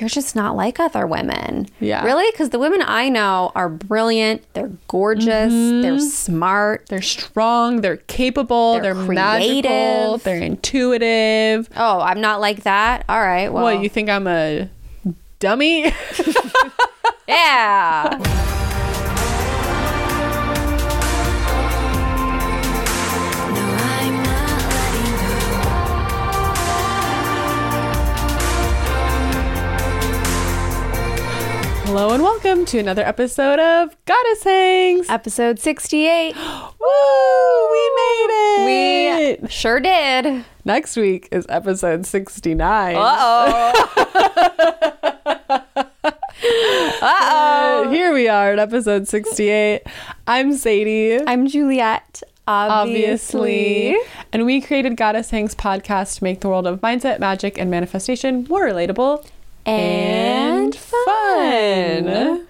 you're just not like other women. Yeah. Really? Because the women I know are brilliant. They're gorgeous. Mm-hmm. They're smart. They're strong, they're capable, they're, They're magical, creative. they're intuitive. Oh, I'm not like that. All right. Well, What, you think I'm a dummy? yeah. Hello and welcome to another episode of Goddess Hangs. Episode 68. Woo! We made it. We sure did. Next week is episode 69. Uh oh. Uh, oh. here we are at episode 68. I'm Sadie. I'm Juliet. Obviously. obviously. And we created Goddess Hangs podcast to make the world of mindset, magic, and manifestation more relatable And fun.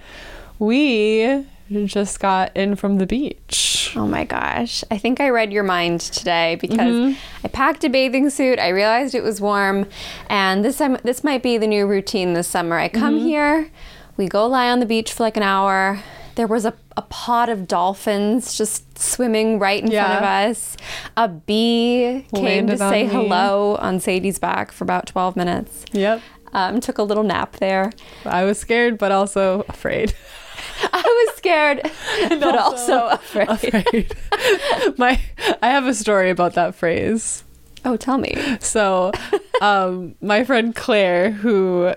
We just got in from the beach. Oh my gosh. I think I read your mind today because mm-hmm. I packed a bathing suit. I realized it was warm. And this time, this might be the new routine this summer. I come mm-hmm. here, we go lie on the beach for like an hour. There was a, a pod of dolphins just swimming right in front of us. A bee came Landed to say me. hello on Sadie's back for about 12 minutes. Yep. Um, took a little nap there. I was scared, but also afraid. I was scared, but also, afraid. afraid. My, I have a story about that phrase. Oh, tell me. So, um, my friend Claire, who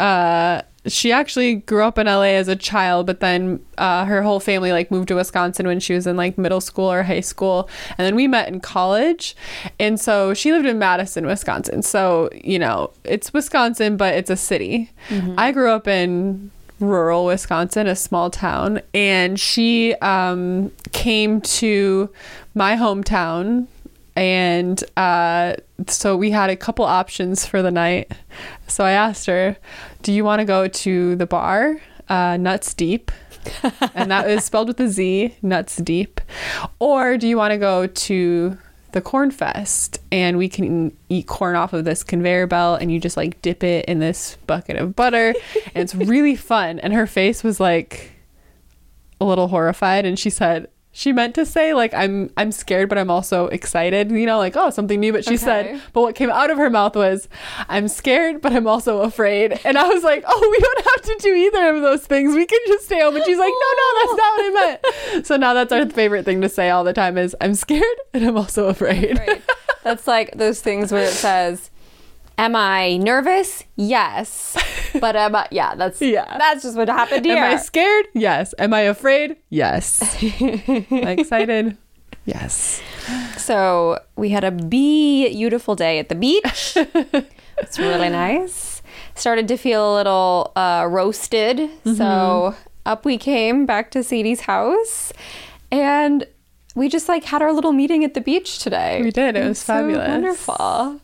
uh, she actually grew up in LA as a child, but then uh, her whole family like moved to Wisconsin when she was in like middle school or high school, and then we met in college. And so she lived in Madison, Wisconsin. So you know it's Wisconsin, but it's a city. I grew up in rural Wisconsin, a small town, and she um, came to my hometown and uh, so we had a couple options for the night. So I asked her, "Do you want to go to the bar, uh, Nuts Deep?" and that is spelled with a Z, Nuts Deep, or do you want to go to the Corn Fest and we can eat corn off of this conveyor belt and you just like dip it in this bucket of butter and it's really fun. And her face was like a little horrified and she said she meant to say like I'm I'm scared but I'm also excited, you know, like oh something new but she Okay. said but what came out of her mouth was I'm scared but I'm also afraid. And I was like, "Oh, we don't have to do either of those things. We can just stay home." And she's like, "No, no, that's not what I meant." So now that's our favorite thing to say all the time is I'm scared and I'm also afraid. Right. That's like those things where it says, "Am I nervous? Yes." But am I? Yeah, that's Yeah. That's just what happened here. Am I scared? Yes. Am I afraid? Yes. Am I excited? Yes. so we had a beautiful day at the beach. it's really nice. Started to feel a little uh, roasted, Mm-hmm. so up we came back to Sadie's house, and we just like had our little meeting at the beach today. We did. It was so fabulous. wonderful.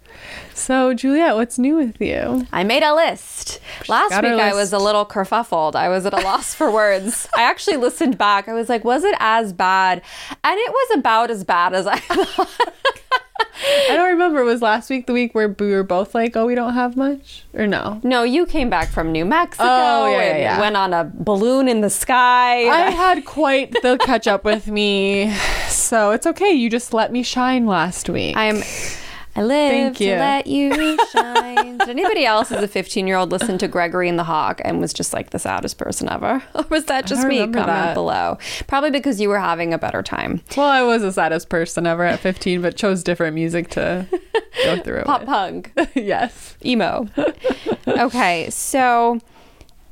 So, Juliet, what's new with you? I made a list. Last week I was a little kerfuffled. I was at a loss for words. I actually listened back. I was like, was it as bad? And it was about as bad as I thought. I don't remember. It was last week, the week where we were both like, oh, we don't have much? Or no? No, you came back from New Mexico Oh, yeah, yeah, and yeah. went on a balloon in the sky. I had quite the catch up with me. So it's okay. You just let me shine last week. I'm I live Thank to you. let you shine. Did anybody else as a 15 year old listen to Gregory and the Hawk and was just like the saddest person ever? Or was that just me? Comment that. below. Probably because you were having a better time. well, I was the saddest person ever at 15, but chose different music to go through it. Pop with. punk. yes. emo. okay, so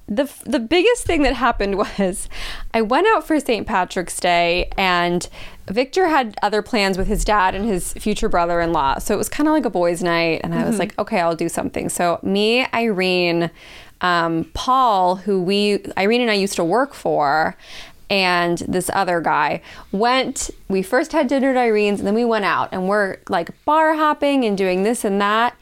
the the biggest thing that happened was I went out for St. Patrick's Day and Victor had other plans with his dad and his future brother-in-law. So it was kind of like a boys' night and I was like, okay, I'll do something. So me, Irene, um, Paul, who we Irene and I used to work for, and this other guy went we first had dinner at Irene's and then we went out and we're like bar hopping and doing this and that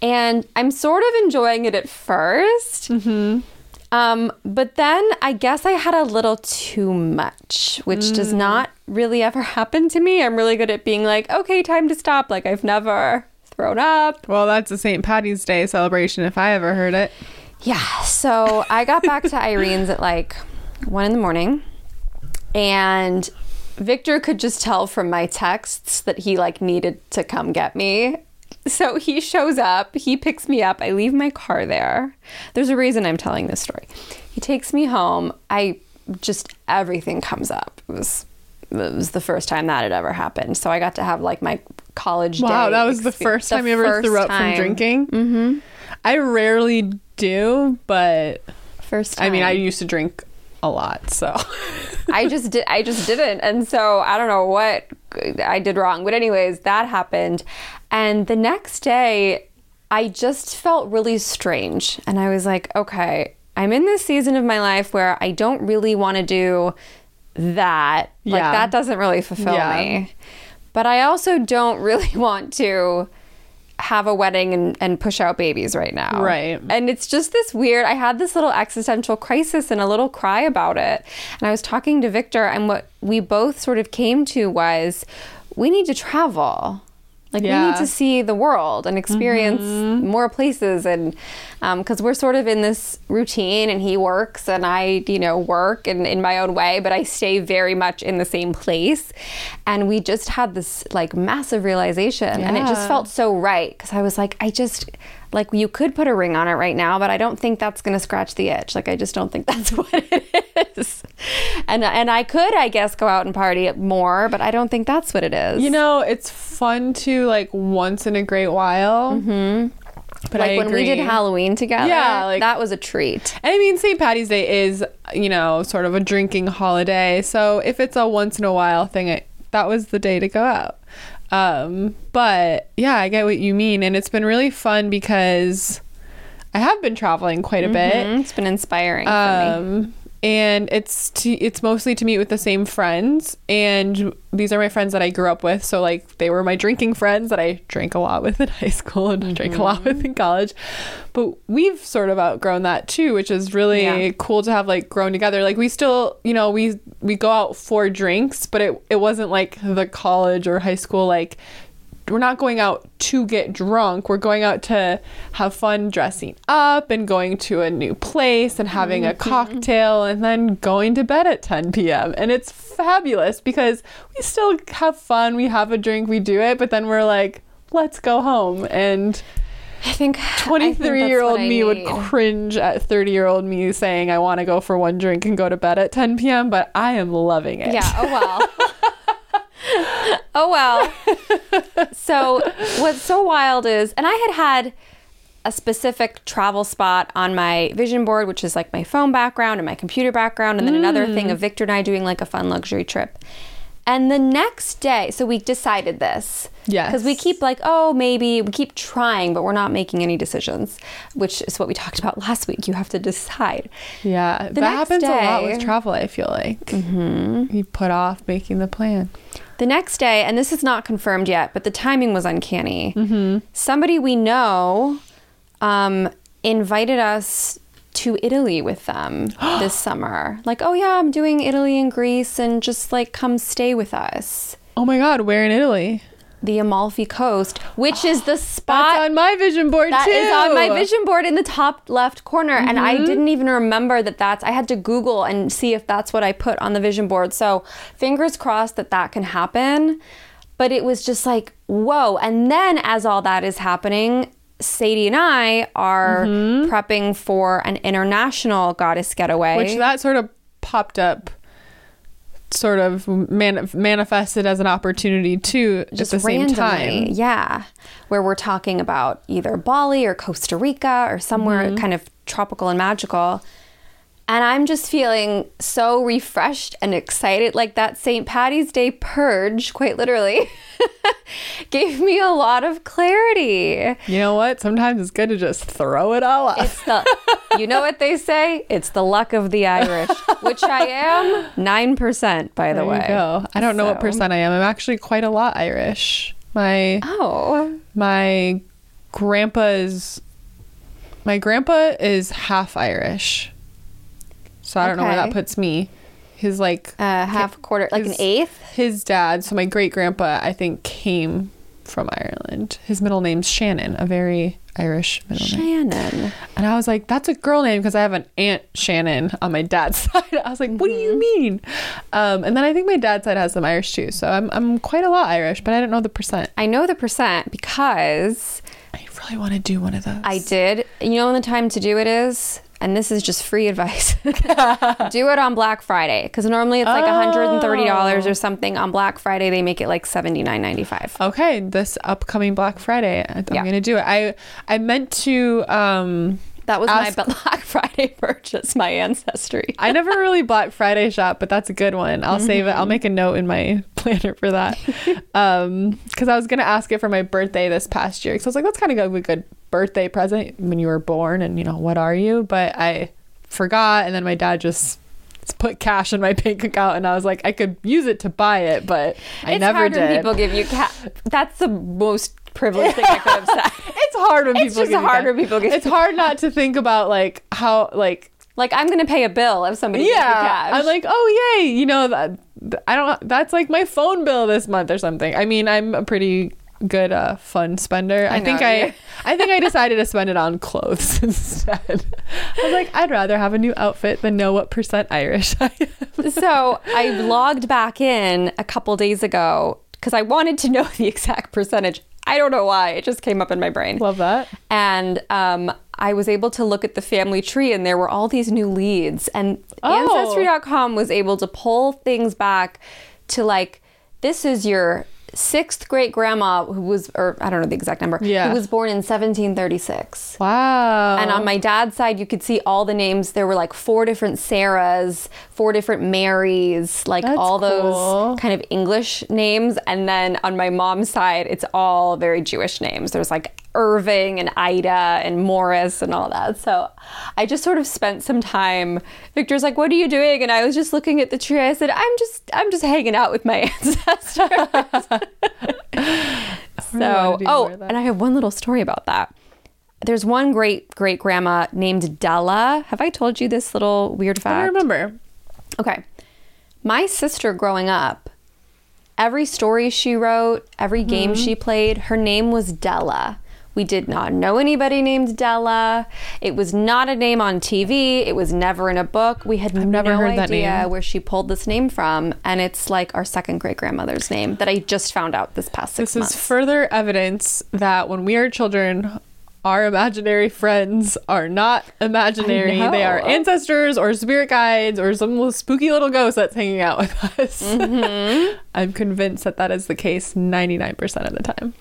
and I'm sort of enjoying it at 1st Um, but then I guess I had a little too much, which does not really ever happen to me. I'm really good at being like, okay, time to stop. Like I've never thrown up. Well, that's a St. Patty's Day celebration if I ever heard it. Yeah. So I got back to Irene's at like one in the morning, and Victor could just tell from my texts that he like needed to come get me. So he shows up, he picks me up, I leave my car there. There's a reason I'm telling this story. He takes me home. I just everything comes up. It was it was the first time that had ever happened. So I got to have like my college Wow, that was the first the time you ever threw up time. from drinking. Mm-hmm. I rarely do, but First time. I mean, I used to drink a lot, so I just did. I just didn't, and so I don't know what I did wrong. But anyways, that happened, and the next day, I just felt really strange, and I was like, okay, I'm in this season of my life where I don't really want to do that. Like Yeah. that doesn't really fulfill Yeah. me, but I also don't really want to have a wedding and, and push out babies right now. Right. And it's just this weird, I had this little existential crisis and a little cry about it. And I was talking to Victor, and what we both sort of came to was we need to travel. Like we need to see the world and experience mm-hmm. more places, and um, because we're sort of in this routine, and he works and I, you know, work and in my own way, but I stay very much in the same place. And we just had this like massive realization, and it just felt so right because I was like, I just like you could put a ring on it right now, but I don't think that's going to scratch the itch. Like I just don't think that's what it is. And and I could, I guess, go out and party more, but I don't think that's what it is. you know, it's fun to like once in a great while. Mm-hmm. But like I when we did. Halloween together, Yeah, like- that was a treat. And I mean, St. Patty's Day is, you know, sort of a drinking holiday. So if it's a once in a while thing, it, that was the day to go out. Um, but yeah, I get what you mean. And it's been really fun because I have been traveling quite a bit. Mhm, It's been inspiring for me. Um, and it's to, it's mostly to meet with the same friends. And these are my friends that I grew up with. So like they were my drinking friends that I drank a lot with in high school and drank a lot mm-hmm. with in college. But we've sort of outgrown that too which is really Yeah. cool to have like grown together. Like we still you know we we go out for drinks but it, it wasn't like the college or high school like we're not going out to get drunk. We're going out to have fun dressing up and going to a new place and having a mm-hmm. cocktail and then going to bed at 10 p.m. And it's fabulous because we still have fun. We have a drink, we do it, but then we're like, let's go home. And I think 23 year old I me would cringe at 30 year old me saying, I want to go for one drink and go to bed at 10 p.m., but I am loving it. Yeah. Oh well. oh well. So what's so wild is, and I had had a specific travel spot on my vision board, which is like my phone background and my computer background, and then another thing of Victor and I doing like a fun luxury trip. And the next day, so we decided this. Yes. Because we keep like, oh, maybe we keep trying, but we're not making any decisions, which is what we talked about last week. You have to decide. Yeah, The that happens a lot with travel, I feel like. Mm-hmm. You put off making the plan. The next day, and this is not confirmed yet, but the timing was uncanny. Somebody we know um, invited us to Italy with them this summer. Like, oh yeah, I'm doing Italy and Greece, and just like come stay with us. Oh my God, where in Italy? The Amalfi Coast, which is the That's spot on my vision board that too. is on my vision board in the top left corner and Mm-hmm. i didn't even remember that that's i had to google and see if that's what i put on the vision board so fingers crossed that that can happen but it was just like whoa and then as all that is happening sadie and i are Mm-hmm. prepping for an international goddess getaway Which that sort of popped up, sort of man- manifested as an opportunity too just at the same time. Yeah. Where we're talking about either Bali or Costa Rica or somewhere Mm-hmm. kind of tropical and magical. And I'm just feeling so refreshed and excited. Like that St. Patty's Day purge, quite literally, gave me a lot of clarity. You know what? Sometimes it's good to just throw it all off. It's the, you know what they say? It's the luck of the Irish, which I am 9%, by the there way. you go. I don't know what percent I am. I'm actually quite a lot Irish. My Oh, my grandpa's my grandpa is half Irish. So I don't know where that Okay. puts me. His like uh, half quarter, like an his- eighth? his dad, so my great grandpa I think came from Ireland. His middle name's Shannon, a very Irish middle name. Shannon. And I was like, that's a girl name because I have an aunt Shannon on my dad's side. I was like, what do you Mm-hmm. mean? Um, and then I think my dad's side has some Irish too. So I'm, I'm quite a lot Irish, but I don't know the percent. I know the percent because I really want to do one of those. I did. You know when the time to do it is? And this is just free advice. do it on Black Friday because normally it's like $130 or something. On Black Friday, they make it like $79.95. Okay, this upcoming Black Friday, I- I'm Yeah. gonna do it. I I meant to. Um, That was Ask- my Black Friday purchase, my ancestry. I never really Black Friday shop, but that's a good one. I'll save it. I'll make a note in my planner for that. Um, because I was gonna ask it for my birthday this past year. Because I was like, that's kind of a good birthday present when you were born, and you know what are you? But I forgot, and then my dad just put cash in my bank account, and I was like, I could use it to buy it, but I it's never hard did. when people give you ca- That's the most privileged thing I could have said. it's hard when It's people just give you hard when people get. It's hard not to think about like how like Like I'm gonna pay a bill if somebody gives me yeah cash. i'm like oh yay you know that i don't that's like my phone bill this month or something i mean i'm a pretty good uh fun spender i, I think i i think i decided to spend it on clothes instead i was like i'd rather have a new outfit than know what percent irish i am so I logged back in a couple days ago because I wanted to know the exact percentage. I don't know why. It just came up in my brain. love that and um, I was able to look at the family tree, and there were all these new leads. And Oh. Ancestry.com was able to pull things back to like, this is your sixth great grandma who was, or I don't know the exact number, Yeah. who was born in 1736. wow And on my dad's side, you could see all the names. There were like four different Sarahs, four different Marys, like That's all cool. those kind of English names. And then on my mom's side, it's all very Jewish names. There's like Irving and Ida and Morris and all that. So I just sort of spent some time. Victor's like, "What are you doing?" And I was just looking at the tree. I said, "I'm just, I'm just hanging out with my ancestors." So, oh, more of that. and I have one little story about that. There's one great great grandma named Della. Have I told you this little weird i fact? don't remember Okay. My sister growing up, every story she wrote, every game Mm-hmm. she played, her name was Della. We did not know anybody named Della. It was not a name on TV. It was never in a book. We had never no heard that idea name. where she pulled this name from, and it's like our second great grandmother's name that I just found out this past six This months. This is further evidence that when we are children, our imaginary friends are not imaginary. They are ancestors or spirit guides or some little spooky little ghost that's hanging out with us. Mm-hmm. I'm convinced that that is the case 99% of the time.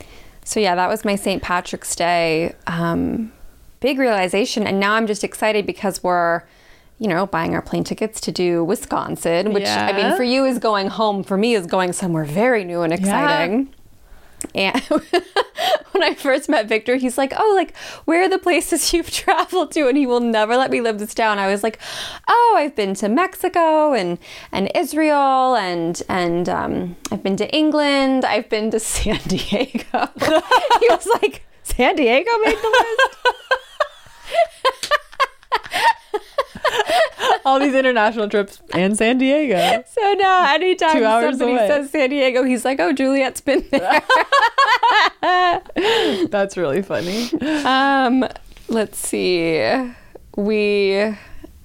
So yeah, that was my St. Patrick's Day um, big realization, and now I'm just excited because we're, you know, buying our plane tickets to do Wisconsin, which I mean, for you is going home. For me, is going somewhere very new and exciting. And when I first met Victor, he's like, "Oh, like where are the places you've traveled to?" And he will never let me live this down. I was like, "Oh, I've been to Mexico and and Israel and and um, I've been to England. I've been to San Diego." he was like, "San Diego made the list." All these international trips and San Diego. So now, anytime Two hours somebody away. says San Diego, he's like, "Oh, Juliet's been there." That's really funny. Um, let's see. We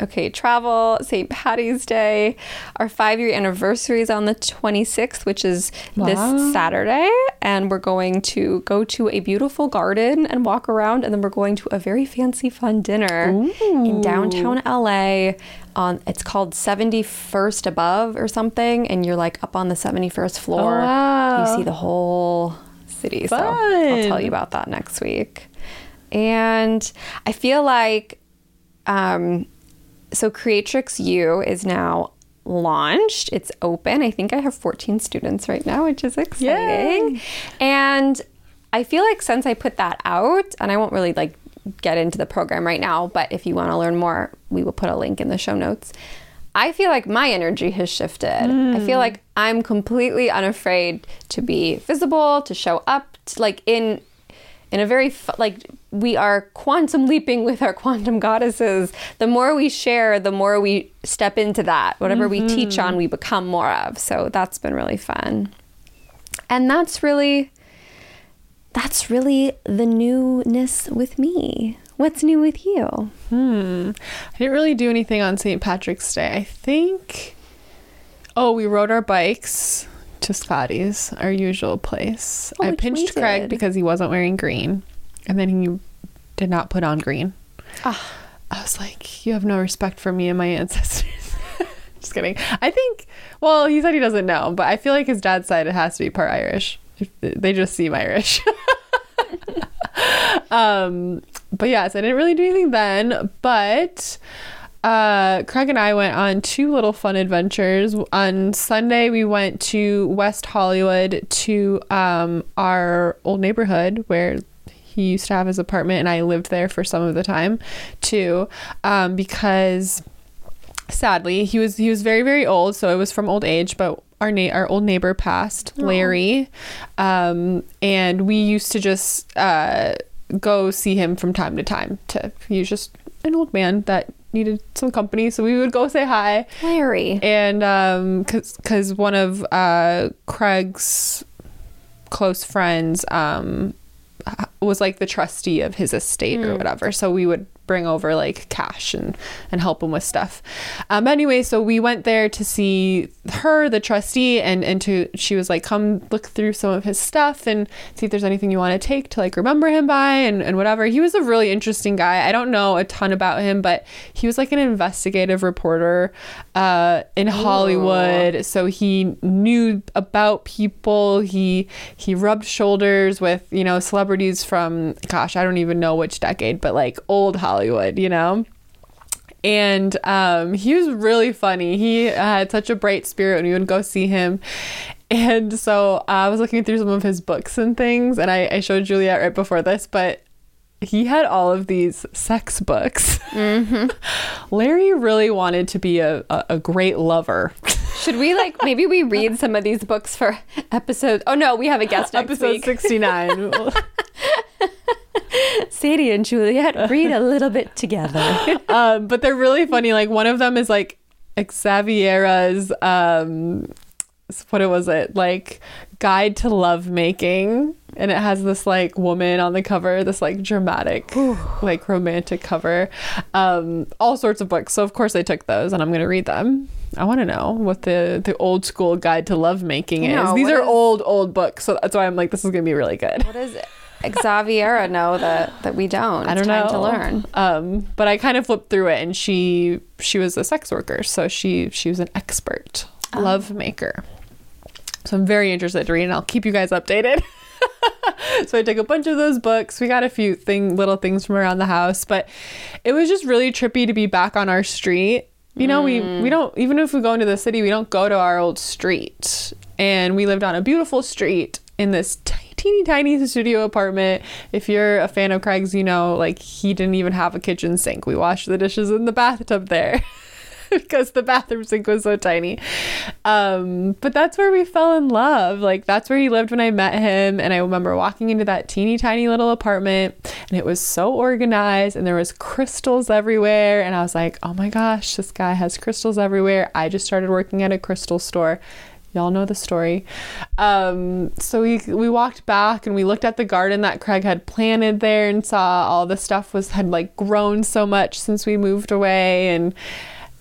okay, travel, St. Patty's Day. Our five year anniversary is on the 26th, which is Wow. this Saturday. And we're going to go to a beautiful garden and walk around. And then we're going to a very fancy, fun dinner in downtown LA. On it's called 71st Above or something. And you're like up on the 71st floor. Oh, wow. You see the whole city. So I'll tell you about that next week. And I feel like, um, so Creatrix U is now launched. It's open. I think I have 14 students right now, which is exciting. Yay. And I feel like since I put that out, and I won't really like get into the program right now, but if you want to learn more, we will put a link in the show notes. I feel like my energy has shifted. I feel hmm. like I'm completely unafraid to be visible, to show up, to, like in in a very like we are quantum leaping with our quantum goddesses. The more we share, the more we step into that. Whatever we teach on, we become more of. So that's been really fun. And that's really that's really the newness with me. What's new with you? Hmm. I didn't really do anything on St. Patrick's Day. I think. Oh, we rode our bikes to Scotty's, our usual place. Oh, I pinched Craig because he wasn't wearing green, and then he did not put on green. Ah. I was like, you have no respect for me and my ancestors. Just kidding. I think, well, he said he doesn't know, but I feel like his dad's side it has to be part Irish. They just seem Irish. um, but yes, I didn't really do anything then, but uh, Craig and I went on two little fun adventures. On Sunday, we went to West Hollywood to um, our old neighborhood where he used to have his apartment, and I lived there for some of the time too, um, because sadly he was he was very very old, so it was from old age, but. Our, na- our old neighbor passed, Larry, um, and we used to just uh, go see him from time to time. To he was just an old man that needed some company, so we would go say hi. Larry. And um, cause, cause one of uh Craig's close friends um was like the trustee of his estate or whatever, so we would bring over like cash and and help him with stuff. Um, anyway, so we went there to see her, the trustee, and and to she was like, come look through some of his stuff and see if there's anything you want to take to like remember him by and and whatever. He was a really interesting guy. I don't know a ton about him, but he was like an investigative reporter uh, in Hollywood, so he knew about people. He he rubbed shoulders with you know celebrities from gosh, I don't even know which decade, but like old Hollywood, you know and um, he was really funny. He had such a bright spirit when we would go see him. And so uh, I was looking through some of his books and things, and I, I showed Juliet right before this, but he had all of these sex books. Larry really wanted to be a, a, a great lover. Should we like maybe we read some of these books for episode? Oh no, we have a guest Episode 69. Sadie and Juliet read a little bit together. um, but they're really funny. Like one of them is like Xaviera's um what was it? Like guide to love making. And it has this like woman on the cover, this like dramatic, like romantic cover. Um, all sorts of books. So of course I took those and I'm gonna read them. I wanna know what the the old school guide to love making is. No, These are is- old, old books. So that's why I'm like, this is gonna be really good. what is does Xaviera know that that we don't? I It's don't time know to learn. Um, but I kind of flipped through it, and she she was a sex worker, so she she was an expert love maker. So I'm very interested to read, and I'll keep you guys updated. so I took a bunch of those books. We got a few thing little things from around the house, but it was just really trippy to be back on our street. You know, we we don't even if we go into the city, we don't go to our old street. And we lived on a beautiful street in this teeny tiny studio apartment. If you're a fan of Craig's, you know, like he didn't even have a kitchen sink. We washed the dishes in the bathtub there. because the bathroom sink was so tiny. Um, but that's where we fell in love. Like that's where he lived when I met him. And I remember walking into that teeny tiny little apartment and it was so organized and there was crystals everywhere. And I was like, oh my gosh, this guy has crystals everywhere. I just started working at a crystal store. Y'all know the story. Um, so we we walked back and we looked at the garden that Craig had planted there and saw all the stuff was had like grown so much since we moved away. And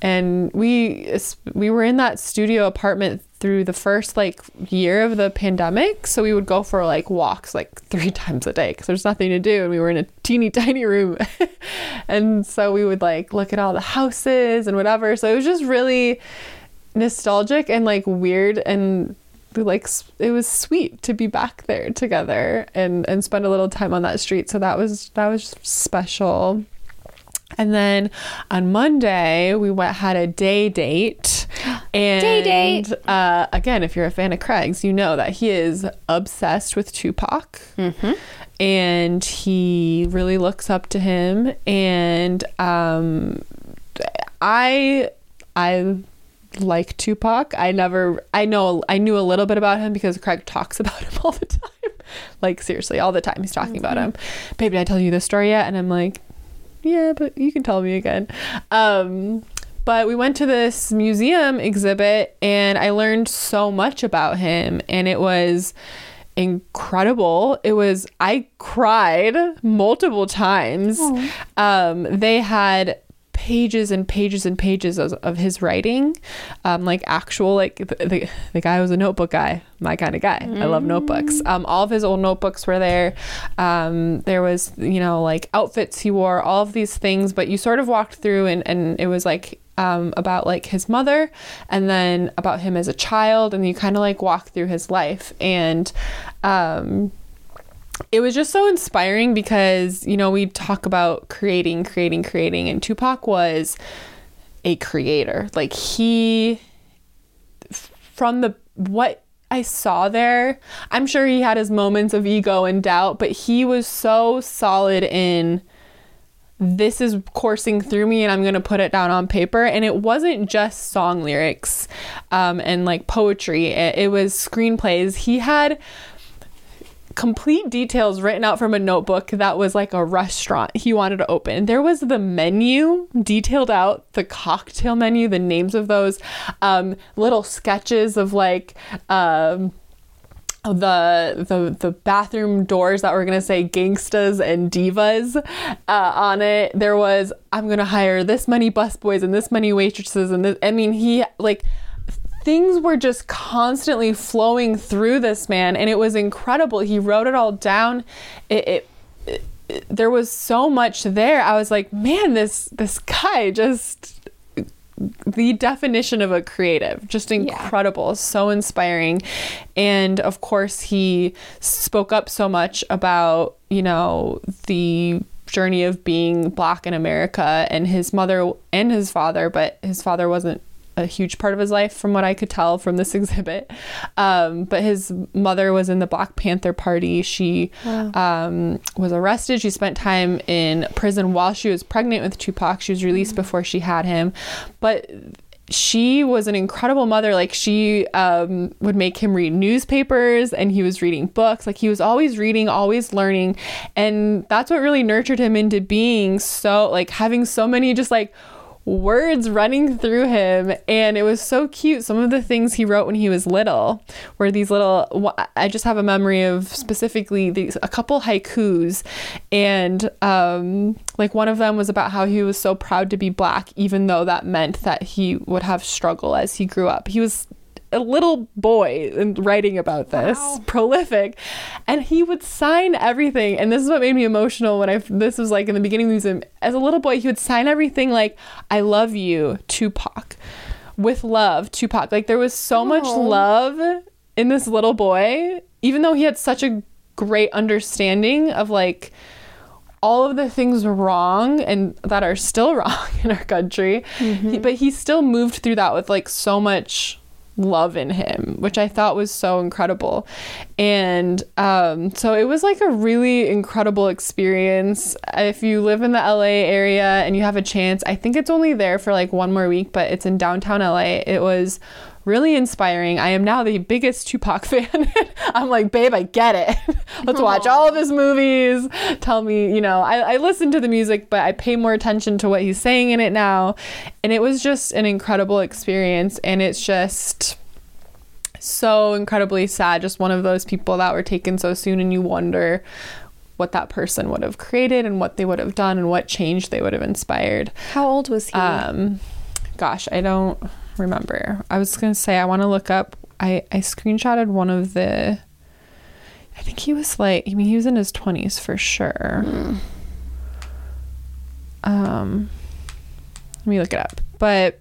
and we we were in that studio apartment through the first like year of the pandemic. So we would go for like walks like three times a day because there's nothing to do and we were in a teeny tiny room. And so we would like look at all the houses and whatever. So it was just really nostalgic and like weird and like it was sweet to be back there together and and spend a little time on that street. So that was that was special. And then on Monday we went had a day date. And Day date. Uh, again if you're a fan of Craig's you know that he is obsessed with Tupac. And he really looks up to him. And um I I like Tupac. I never I know I knew a little bit about him because Craig talks about him all the time. Like seriously, all the time he's talking about him. Baby, did I tell you this story yet? And I'm like, yeah, but you can tell me again. Um but we went to this museum exhibit and I learned so much about him and it was incredible. It was I cried multiple times. Um, they had pages and pages and pages of, of his writing, um, like actual like the, the, the guy was a notebook guy, my kind of guy. I love notebooks. Um, all of his old notebooks were there. Um, there was you know like outfits he wore, all of these things. But you sort of walked through and and it was like um, about like his mother and then about him as a child and you kind of like walk through his life and um, it was just so inspiring because you know we talk about creating creating creating and tupac was a creator like he from the what i saw there i'm sure he had his moments of ego and doubt but he was so solid in this is coursing through me and I'm going to put it down on paper. And it wasn't just song lyrics um, and like poetry, it, it was screenplays. He had complete details written out from a notebook that was like a restaurant he wanted to open. There was the menu detailed out, the cocktail menu, the names of those, um, little sketches of like, um, the the the bathroom doors that were gonna say gangstas and divas uh, on it. There was I'm gonna hire this many busboys and this many waitresses and this. I mean, he like things were just constantly flowing through this man, and it was incredible. He wrote it all down. It. it, it there was so much there. I was like, man, this this guy just the definition of a creative just incredible yeah. so inspiring and of course he spoke up so much about you know the journey of being black in america and his mother and his father but his father wasn't a huge part of his life from what I could tell from this exhibit. Um, but his mother was in the Black Panther Party. She wow. um, was arrested. She spent time in prison while she was pregnant with Tupac. She was released mm-hmm. before she had him. But she was an incredible mother. Like she um, would make him read newspapers and he was reading books. Like he was always reading, always learning. And that's what really nurtured him into being so, like having so many just like words running through him and it was so cute. Some of the things he wrote when he was little were these little i just have a memory of specifically these a couple haikus and um like one of them was about how he was so proud to be black even though that meant that he would have struggle as he grew up. He was a little boy and writing about this, wow. prolific, and he would sign everything. And this is what made me emotional when I this was like in the beginning of the museum. As a little boy, he would sign everything like "I love you, Tupac," with love, Tupac. Like there was so oh. much love in this little boy, even though he had such a great understanding of like all of the things wrong and that are still wrong in our country. Mm-hmm. He, but he still moved through that with like so much love in him, which I thought was so incredible. And um, so it was like a really incredible experience. If you live in the LA area and you have a chance, I think it's only there for like one more week, but it's in downtown LA. It was really inspiring. I am now the biggest Tupac fan. I'm like, babe, I get it. Let's watch all of his movies. Tell me, you know, I, I listen to the music, but I pay more attention to what he's saying in it now. And it was just an incredible experience. And it's just so incredibly sad. Just one of those people that were taken so soon, and you wonder what that person would have created and what they would have done and what change they would have inspired. How old was he? Um, gosh, I don't remember. I was gonna say I want to look up. I I screenshotted one of the. I think he was like. I mean, he was in his twenties for sure. Mm. Um, let me look it up. But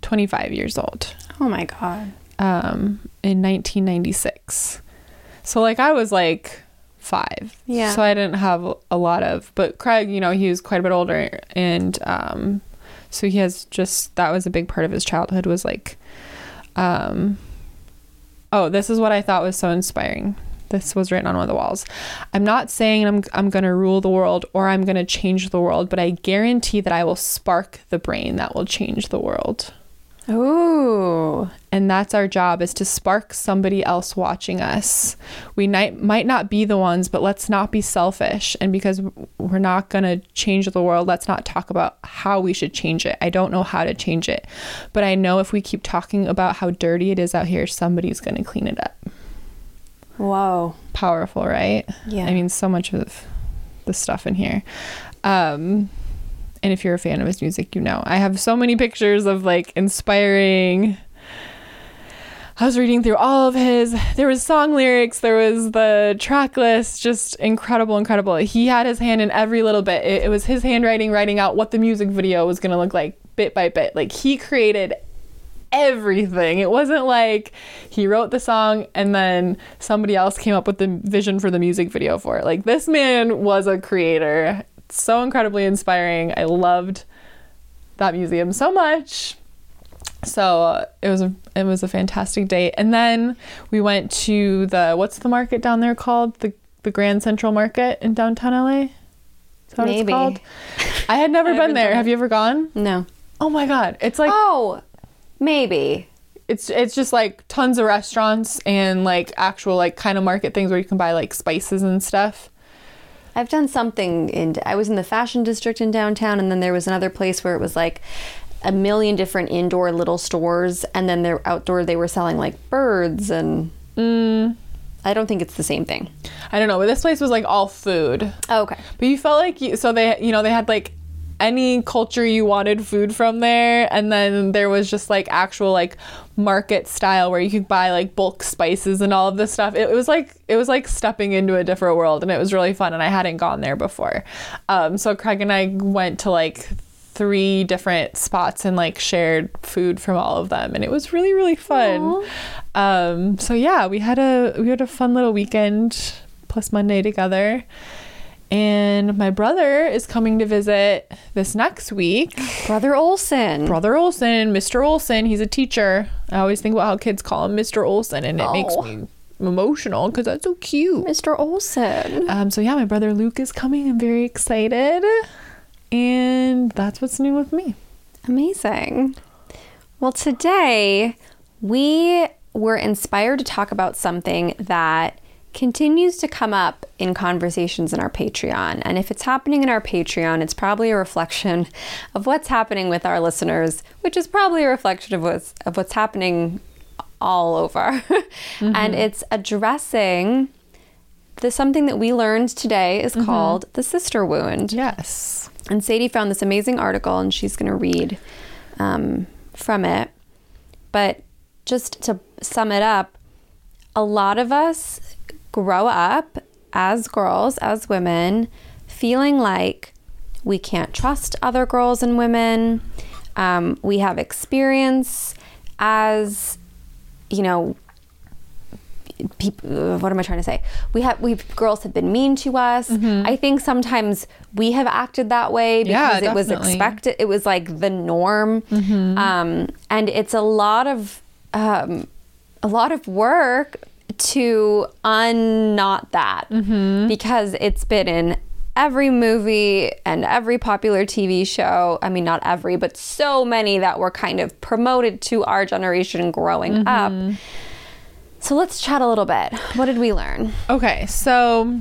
twenty five years old. Oh my god. Um, in nineteen ninety six. So like I was like five. Yeah. So I didn't have a lot of, but Craig, you know, he was quite a bit older, and um, so he has just that was a big part of his childhood was like um oh this is what i thought was so inspiring. This was written on one of the walls. I'm not saying i'm, I'm going to rule the world or i'm going to change the world but i guarantee that i will spark the brain that will change the world Ooh. And that's our job is to spark somebody else watching us. We might might not be the ones, but let's not be selfish. And because we're not going to change the world, let's not talk about how we should change it. I don't know how to change it. But I know if we keep talking about how dirty it is out here, somebody's going to clean it up. Whoa. Powerful, right? Yeah. I mean, so much of the stuff in here. Um, and if you're a fan of his music, you know. I have so many pictures of like inspiring. I was reading through all of his. There was song lyrics, there was the track list, just incredible, incredible. He had his hand in every little bit. It, it was his handwriting, writing out what the music video was going to look like bit by bit. Like he created everything. It wasn't like he wrote the song and then somebody else came up with the vision for the music video for it. Like this man was a creator. So incredibly inspiring. I loved that museum so much. So uh, it was a it was a fantastic day. And then we went to the what's the market down there called? The the Grand Central Market in downtown LA. Is that what Maybe. it's called? I had never I been there. Have you ever gone? No. Oh my god. It's like Oh, maybe. it's it's just like tons of restaurants and like actual like kind of market things where you can buy like spices and stuff. I've done something in. I was in the fashion district in downtown, and then there was another place where it was like a million different indoor little stores, and then they're outdoor. They were selling like birds, and mm. I don't think it's the same thing. I don't know, but this place was like all food. Oh, okay. But you felt like you so they you know they had like any culture you wanted food from there. And then there was just like actual like market style where you could buy like bulk spices and all of this stuff. It, it was like it was like stepping into a different world and it was really fun and i hadn't gone there before. Um, so craig and i went to like three different spots and like shared food from all of them and it was really really fun. Um, so yeah we had a we had a fun little weekend plus monday together and my brother is coming to visit this next week. Brother Olson. Brother Olson, Mr. Olson, he's a teacher. I always think about how kids call him Mr. Olson, and it makes Oh. me emotional because that's so cute. Mr. Olson. Um, so yeah, my brother Luke is coming. I'm very excited, and that's what's new with me. Amazing. Well, today we were inspired to talk about something that continues to come up in conversations in our Patreon. And if it's happening in our Patreon, it's probably a reflection of what's happening with our listeners, which is probably a reflection of what's of what's happening all over. and it's addressing the something that we learned today is called the sister wound. Yes. And Sadie found this amazing article, and she's going to read um, from it. But just to sum it up, a lot of us grow up as girls, as women, feeling like we can't trust other girls and women. Um, we have experience as, you know, people what am i trying to say? We have we girls have been mean to us. I think sometimes we have acted that way Yeah, because it was expected it was like the norm. Um, and it's a lot of um, a lot of work to unknot that mm-hmm. because it's been in every movie and every popular TV show. I mean, not every, but so many that were kind of promoted to our generation growing mm-hmm. up. So let's chat a little bit. What did we learn? Okay, so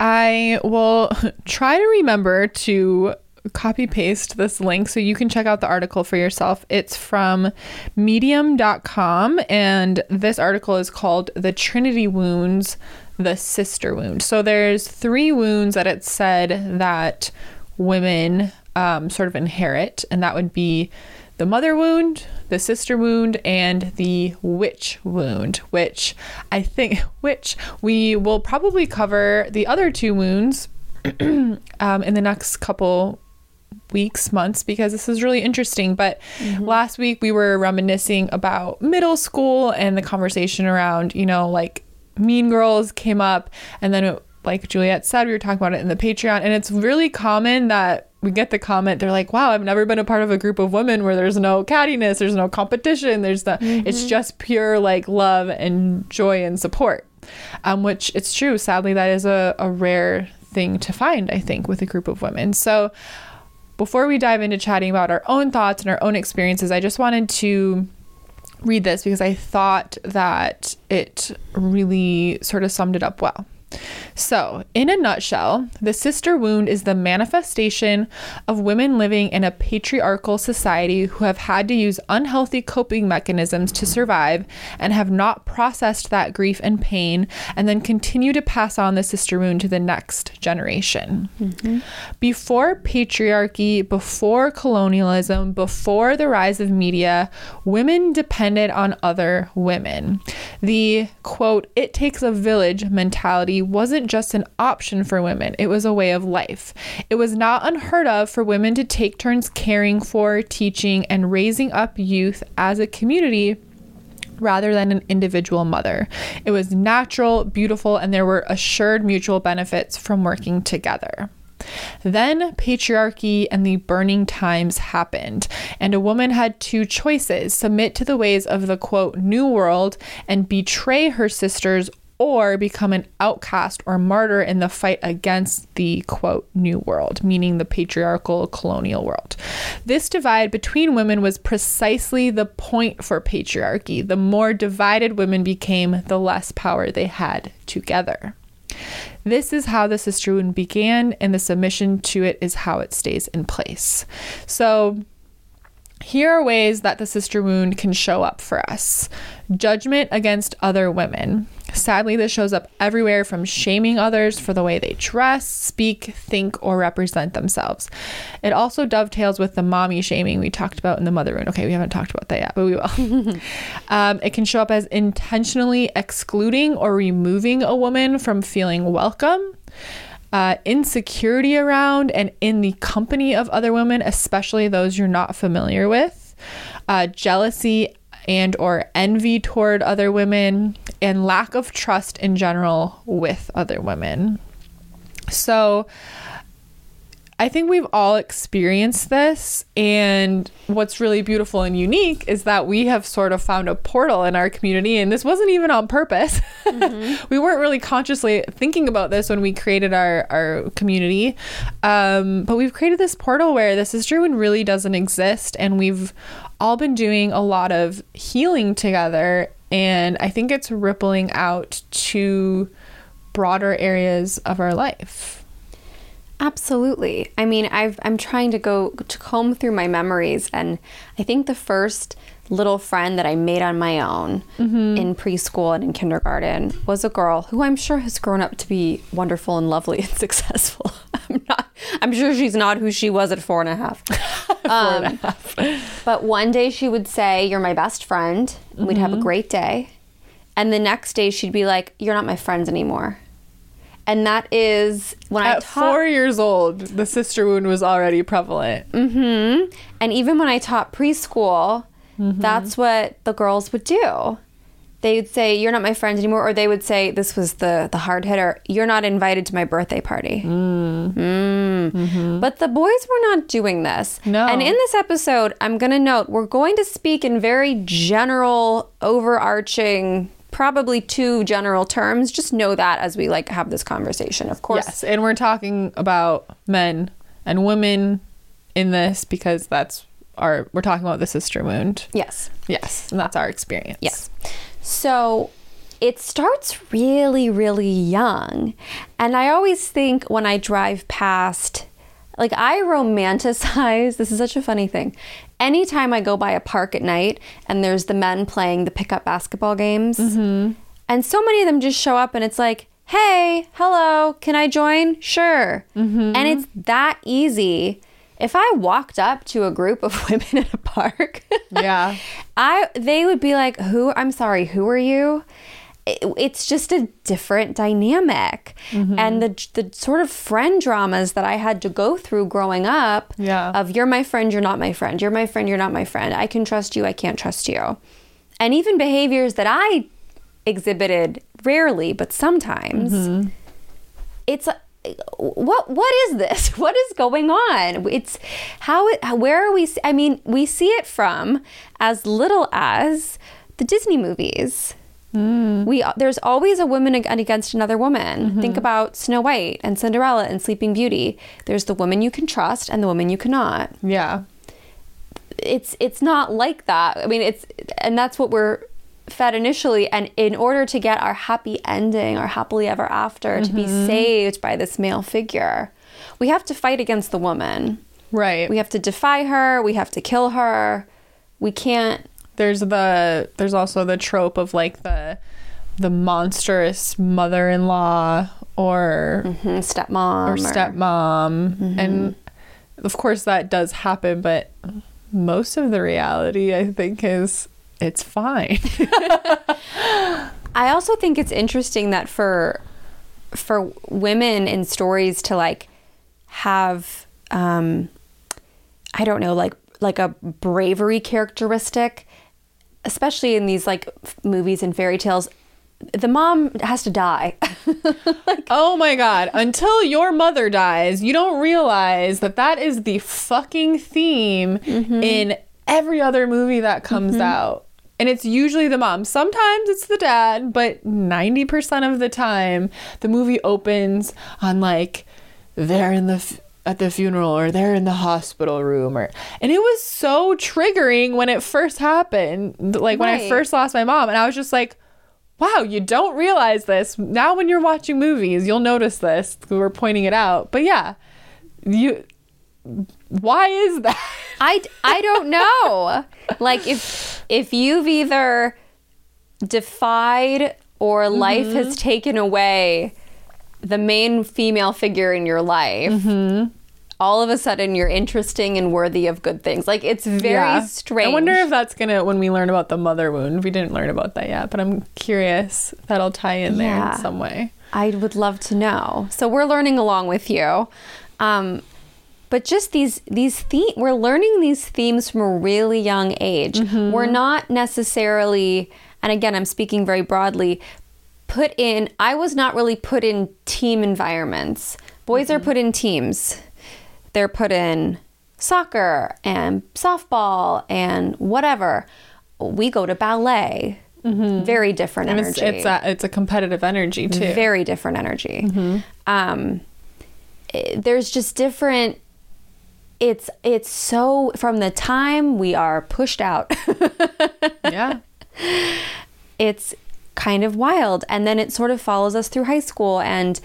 I will try to remember to copy paste this link so you can check out the article for yourself. It's from medium.com and this article is called The Trinity Wounds, the Sister Wound. So there's three wounds that it said that women um, sort of inherit, and that would be the mother wound, the sister wound, and the witch wound, which I think, which we will probably cover the other two wounds um, in the next couple weeks, months, because this is really interesting. But last week we were reminiscing about middle school and the conversation around, you know, like Mean Girls came up, and then it, like Juliet said, we were talking about it in the Patreon, and it's really common that we get the comment they're like wow i've never been a part of a group of women where there's no cattiness there's no competition there's the it's just pure like love and joy and support um, which it's true sadly that is a, a rare thing to find i think with a group of women so before we dive into chatting about our own thoughts and our own experiences i just wanted to read this because i thought that it really sort of summed it up well So, in a nutshell, the sister wound is the manifestation of women living in a patriarchal society who have had to use unhealthy coping mechanisms to survive and have not processed that grief and pain and then continue to pass on the sister wound to the next generation. Mm-hmm. Before patriarchy, before colonialism, before the rise of media, women depended on other women. The quote, it takes a village mentality wasn't just an option for women, it was a way of life. It was not unheard of for women to take turns caring for, teaching, and raising up youth as a community rather than an individual mother. It was natural, beautiful, and there were assured mutual benefits from working together. Then patriarchy and the burning times happened, and a woman had two choices submit to the ways of the quote, new world and betray her sisters or become an outcast or martyr in the fight against the quote new world, meaning the patriarchal colonial world. This divide between women was precisely the point for patriarchy. The more divided women became, the less power they had together. This is how the sister began, and the submission to it is how it stays in place. So, here are ways that the sister wound can show up for us judgment against other women. Sadly, this shows up everywhere from shaming others for the way they dress, speak, think, or represent themselves. It also dovetails with the mommy shaming we talked about in the mother wound. Okay, we haven't talked about that yet, but we will. um, it can show up as intentionally excluding or removing a woman from feeling welcome. Uh, insecurity around and in the company of other women, especially those you're not familiar with, uh, jealousy and or envy toward other women, and lack of trust in general with other women. So, I think we've all experienced this. And what's really beautiful and unique is that we have sort of found a portal in our community. And this wasn't even on purpose. Mm-hmm. we weren't really consciously thinking about this when we created our, our community. Um, but we've created this portal where the sister wound really doesn't exist. And we've all been doing a lot of healing together. And I think it's rippling out to broader areas of our life. Absolutely. I mean, I've I'm trying to go to comb through my memories and I think the first little friend that I made on my own mm-hmm. in preschool and in kindergarten was a girl who I'm sure has grown up to be wonderful and lovely and successful. I'm not I'm sure she's not who she was at four and a half. four um, and a half. but one day she would say, You're my best friend. Mm-hmm. We'd have a mm-hmm. great day. And the next day she'd be like, You're not my friends anymore and that is when At I taught four years old, the sister wound was already prevalent. Mm-hmm. And even when I taught preschool, mm-hmm. that's what the girls would do. They would say, "You're not my friend anymore," or they would say, "This was the the hard hitter. You're not invited to my birthday party." Mm. Mm. Mm-hmm. But the boys were not doing this. No. And in this episode, I'm going to note we're going to speak in very general, overarching probably two general terms. Just know that as we like have this conversation, of course. Yes, and we're talking about men and women in this because that's our we're talking about the sister wound. Yes. Yes, and that's our experience. Yes. So it starts really really young. And I always think when I drive past like I romanticize this is such a funny thing anytime I go by a park at night and there's the men playing the pickup basketball games, mm-hmm. and so many of them just show up and it's like, hey, hello, can I join? Sure. Mm-hmm. And it's that easy. If I walked up to a group of women in a park, yeah, I they would be like, "Who? I'm sorry, who are you?" It's just a different dynamic. Mm-hmm. and the the sort of friend dramas that I had to go through growing up yeah. of you're my friend you're not my friend. You're my friend you're not my friend. I can trust you I can't trust you. And even behaviors that I exhibited rarely but sometimes mm-hmm. it's what what is this? What is going on? It's how it where are we I mean we see it from as little as the Disney movies Mm. We there's always a woman against another woman. Mm-hmm. Think about Snow White and Cinderella and Sleeping Beauty. There's the woman you can trust and the woman you cannot. Yeah. It's it's not like that. I mean, it's and that's what we're fed initially and in order to get our happy ending our happily ever after to be saved by this male figure we have to fight against the woman Right. we have to defy her we have to kill her we can't there's the there's also the trope of like the the monstrous mother-in-law or hmm, stepmom or stepmom. And of course that does happen but most of the reality i think is it's fine. I also think it's interesting that for for women in stories to like have um I don't know like like a bravery characteristic especially in these like f- movies and fairy tales the mom has to die. oh my god. Until your mother dies you don't realize that that is the fucking theme mm-hmm. in every other movie that comes mm-hmm. out. And it's usually the mom. Sometimes it's the dad but 90% of the time the movie opens on like they're in the f- at the funeral or they're in the hospital room or and it was so triggering when it first happened like when i first lost my mom and i was just like wow, you don't realize this. Now when you're watching movies, you'll notice this. We're pointing it out. But yeah, you why is that? I, I don't know. like if if you've either defied or life has mm-hmm. taken away the main female figure in your life, all of a sudden you're interesting and worthy of good things. Like it's very Yeah. strange. I wonder if that's gonna when we learn about the mother wound. We didn't learn about that yet, but I'm curious if that'll tie in there Yeah. in some way. I would love to know. So we're learning along with you. Um, but just these these the- we're learning these themes from a really young age. We're not necessarily, and again, I'm speaking very broadly, put in. I was not really put in team environments. Boys are mm-hmm. put in teams. They're put in soccer and softball and whatever. We go to ballet. Mm-hmm. Very different And energy it's it's a, it's a competitive energy too. very different energy. Mm-hmm. Um, i- there's just different. It's it's so from the time we are pushed out, yeah. it's kind of wild, and then it sort of follows us through high school. And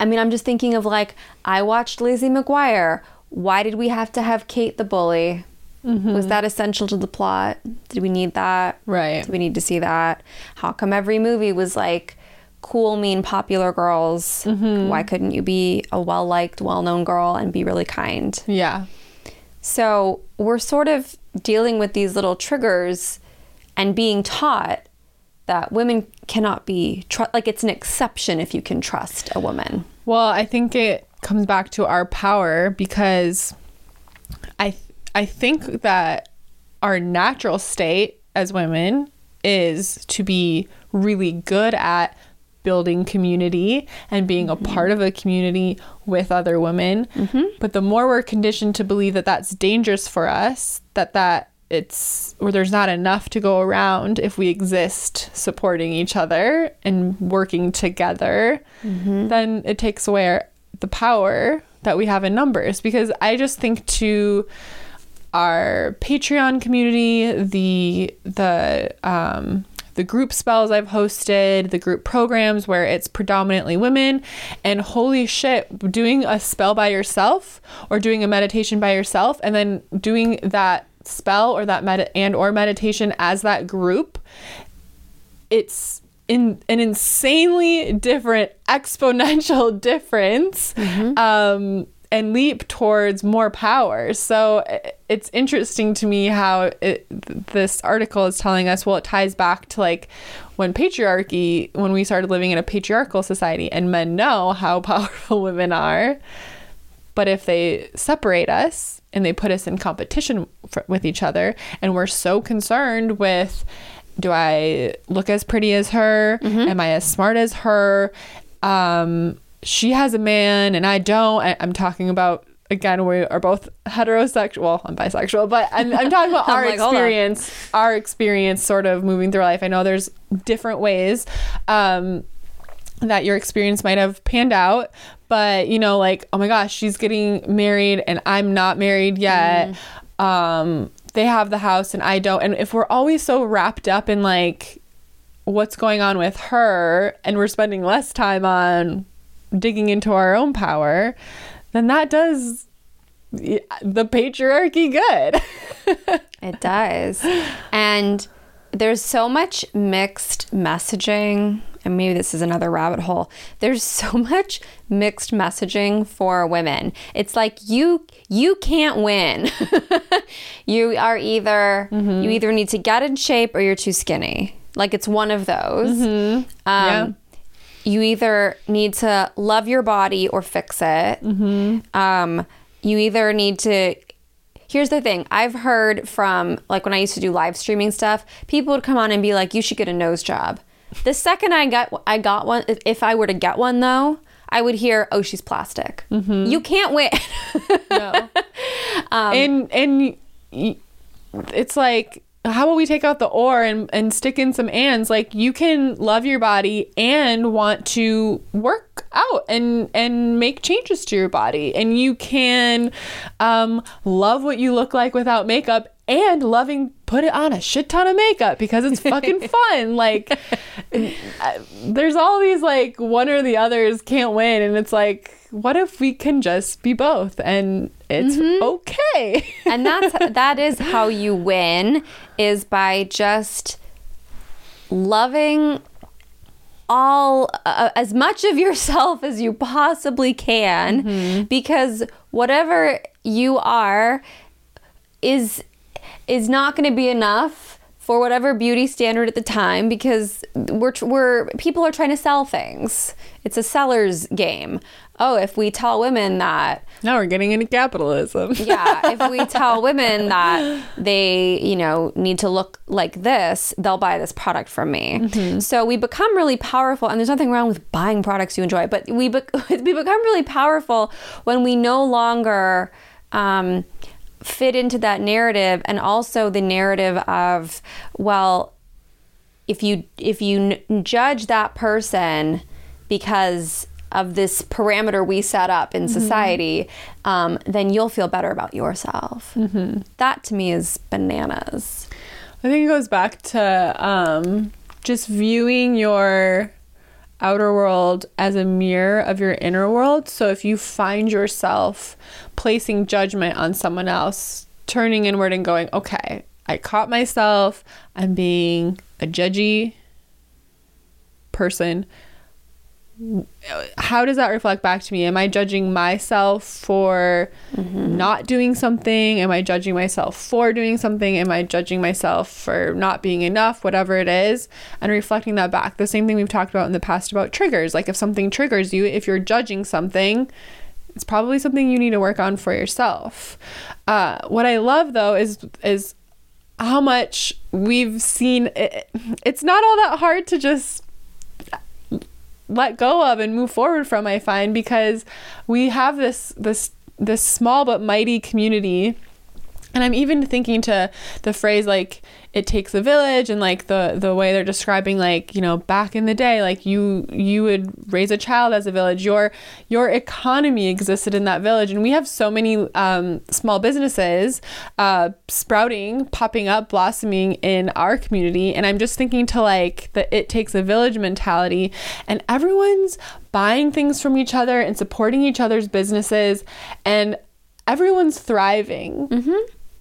I mean, I'm just thinking of like I watched Lizzie McGuire. Why did we have to have Kate the bully? Mm-hmm. Was that essential to the plot? Did we need that? Right. Do we need to see that? How come every movie was like cool, mean, popular girls? Mm-hmm. Why couldn't you be a well liked, well known girl and be really kind? Yeah. So we're sort of dealing with these little triggers and being taught that women cannot be tr- like it's an exception if you can trust a woman. Well, I think it comes back to our power because I I think that our natural state as women is to be really good at building community and being a mm-hmm. part of a community with other women. Mm-hmm. But the more we're conditioned to believe that that's dangerous for us, that that it's or there's not enough to go around if we exist supporting each other and working together, then it takes away the power that we have in numbers. Because I just think to our Patreon community, the the um, the group spells I've hosted, the group programs where it's predominantly women, and holy shit, doing a spell by yourself or doing a meditation by yourself, and then doing that spell or that med and or meditation as that group, it's in an insanely different exponential difference um, and leap towards more power. So it's interesting to me how it, this article is telling us. Well, it ties back to like when patriarchy, when we started living in a patriarchal society, and men know how powerful women are. But if they separate us and they put us in competition with each other, and we're so concerned with do I look as pretty as her? Am I as smart as her? Um, she has a man and I don't. I, I'm talking about, again, we are both heterosexual. Well, I'm bisexual, but I'm, I'm talking about I'm our like, experience, our experience sort of moving through life. I know there's different ways. Um, that your experience might have panned out but you know like oh my gosh she's getting married and i'm not married yet um they have the house and i don't and if we're always so wrapped up in like what's going on with her and we're spending less time on digging into our own power, then that does the patriarchy good. It does. And there's so much mixed messaging. And maybe this is another rabbit hole. There's so much mixed messaging for women. It's like you you can't win. you are either Mm-hmm. you either need to get in shape or you're too skinny. Like it's one of those. Um, Yeah. You either need to love your body or fix it. Um, you either need to. Here's the thing I've heard from, like, when I used to do live streaming stuff, people would come on and be like, you should get a nose job. The second I got, I got one, if- I were to get one though, I would hear, oh, she's plastic. You can't win. No. Um, and and it's like how about we take out the or and, and stick in some ands like you can love your body and want to work out and and make changes to your body and you can um, love what you look like without makeup and loving put it on a shit ton of makeup because it's fucking fun. Like uh, there's all these like one or the others can't win and it's like what if we can just be both? And it's okay. And that's that is how you win is by just loving all uh, as much of yourself as you possibly can because whatever you are is is not going to be enough for whatever beauty standard at the time because we're we're people are trying to sell things. It's a seller's game. Oh, if we tell women that now we're getting into capitalism yeah, if we tell women that they, you know, need to look like this, they'll buy this product from me. So we become really powerful, and there's nothing wrong with buying products you enjoy, but we be- we become really powerful when we no longer um, fit into that narrative, and also the narrative of, well, if you if you n- judge that person because of this parameter we set up in society, um, then you'll feel better about yourself. That to me is bananas. I think it goes back to um, just viewing your outer world as a mirror of your inner world. So if you find yourself placing judgment on someone else, turning inward and going, okay, I caught myself, I'm being a judgy person. How does that reflect back to me? Am I judging myself for not doing something? Am I judging myself for doing something? Am I judging myself for not being enough? Whatever it is, and reflecting that back. The same thing we've talked about in the past about triggers. Like if something triggers you, if you're judging something, it's probably something you need to work on for yourself. Uh, what I love though is is how much we've seen. It, it's not all that hard to just let go of and move forward from i find because we have this this this small but mighty community. And i'm even thinking to the phrase like it takes a village and like the the way they're describing like you know back in the day like you you would raise a child as a village. Your your economy existed in that village. And we have so many um, small businesses uh, sprouting popping up blossoming in our community. And i'm just thinking to like the it takes a village mentality. And everyone's buying things from each other and supporting each other's businesses. And everyone's thriving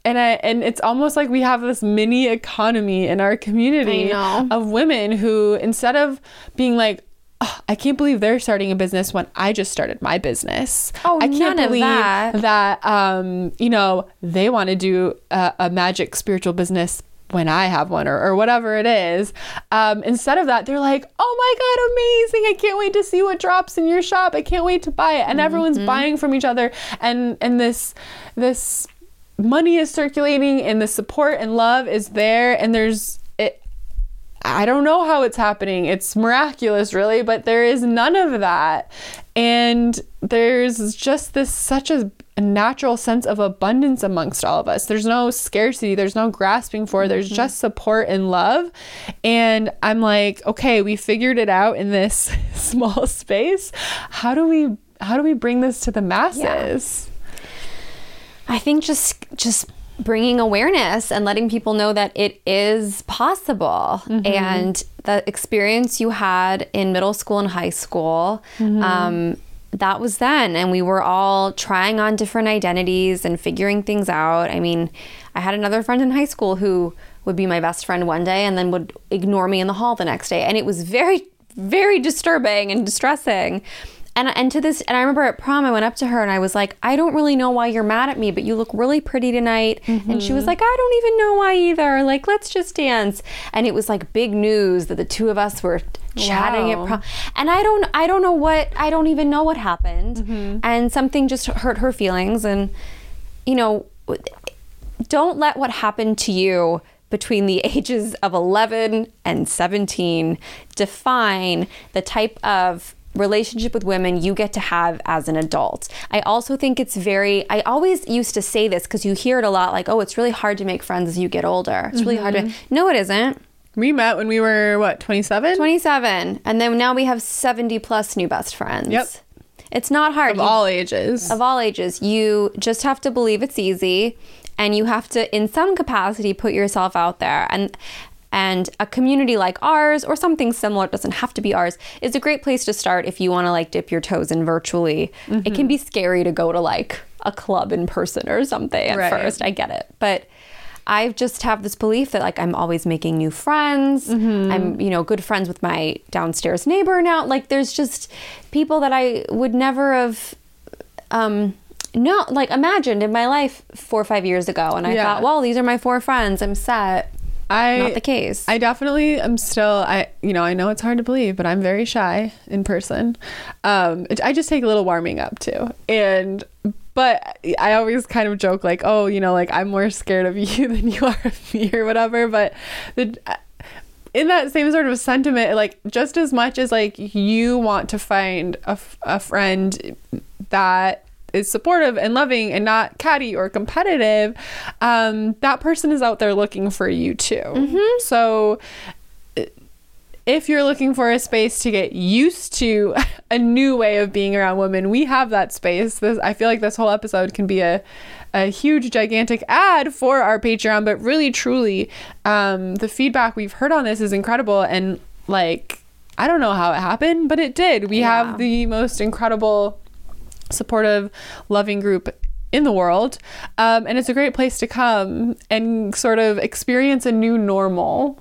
and I and it's almost like we have this mini economy in our community of women who instead of being like "Oh, I can't believe they're starting a business when I just started my business. Oh, I can't believe that. that um, you know they want to do a, a magic spiritual business when I have one or, or whatever it is. Um, instead of that, they're like, oh my God, amazing. I can't wait to see what drops in your shop. I can't wait to buy it. And everyone's buying from each other. And, and this, this money is circulating and the support and love is there. And there's, it, I don't know how it's happening. It's miraculous, really, but there is none of that. And there's just this such a, a natural sense of abundance amongst all of us. There's no scarcity, there's no grasping for, there's mm-hmm. just support and love. And I'm like, okay, we figured it out in this small space. How do we how do we bring this to the masses? I think just just bringing awareness and letting people know that it is possible Mm-hmm. and the experience you had in middle school and high school. Um, that was then, and we were all trying on different identities and figuring things out. I mean, I had another friend in high school who would be my best friend one day and then would ignore me in the hall the next day, and it was very, very disturbing and distressing. And, and to this and I remember at prom I went up to her and I was like I don't really know why you're mad at me but you look really pretty tonight. And she was mm-hmm. like I don't even know why either. Like let's just dance. And it was like big news that the two of us were chatting Wow. at prom. And I don't I don't know what I don't even know what happened. Mm-hmm. And something just hurt her feelings. And you know don't let what happened to you between the ages of 11 and 17 define the type of relationship with women you get to have as an adult. I also think it's very, I always used to say this because you hear it a lot like, oh, it's really hard to make friends as you get older. It's really hard to, mm-hmm. no, it isn't. We met when we were what, 27? 27. And then now we have 70 plus new best friends. Yep. It's not hard. Of You- all ages. of all ages. You just have to believe it's easy and you have to in some capacity put yourself out there and and a community like ours or something similar it doesn't have to be ours is a great place to start if you want to like dip your toes in virtually it can be scary to go to like a club in person or something at Right. first i get it but I just have this belief that like I'm always making new friends. I'm, you know, good friends with my downstairs neighbor now. Like there's just people that I would never have um no like imagined in my life four or five years ago and I Yeah. thought, well, these are my four friends. I'm set. I Not the case. I definitely am still I you know I know it's hard to believe but I'm very shy in person. Um it- I just take a little warming up too. And but I always kind of joke like oh you know like I'm more scared of you than you are of me or whatever but the in that same sort of sentiment like just as much as like you want to find a, a friend that is supportive and loving and not catty or competitive um that person is out there looking for you too so if you're looking for a space to get used to a new way of being around women, we have that space. This I feel like this whole episode can be a a huge gigantic ad for our Patreon, but really truly um the feedback we've heard on this is incredible and like I don't know how it happened, but it did. We Yeah. have the most incredible supportive, loving group in the world. Um, and it's a great place to come and sort of experience a new normal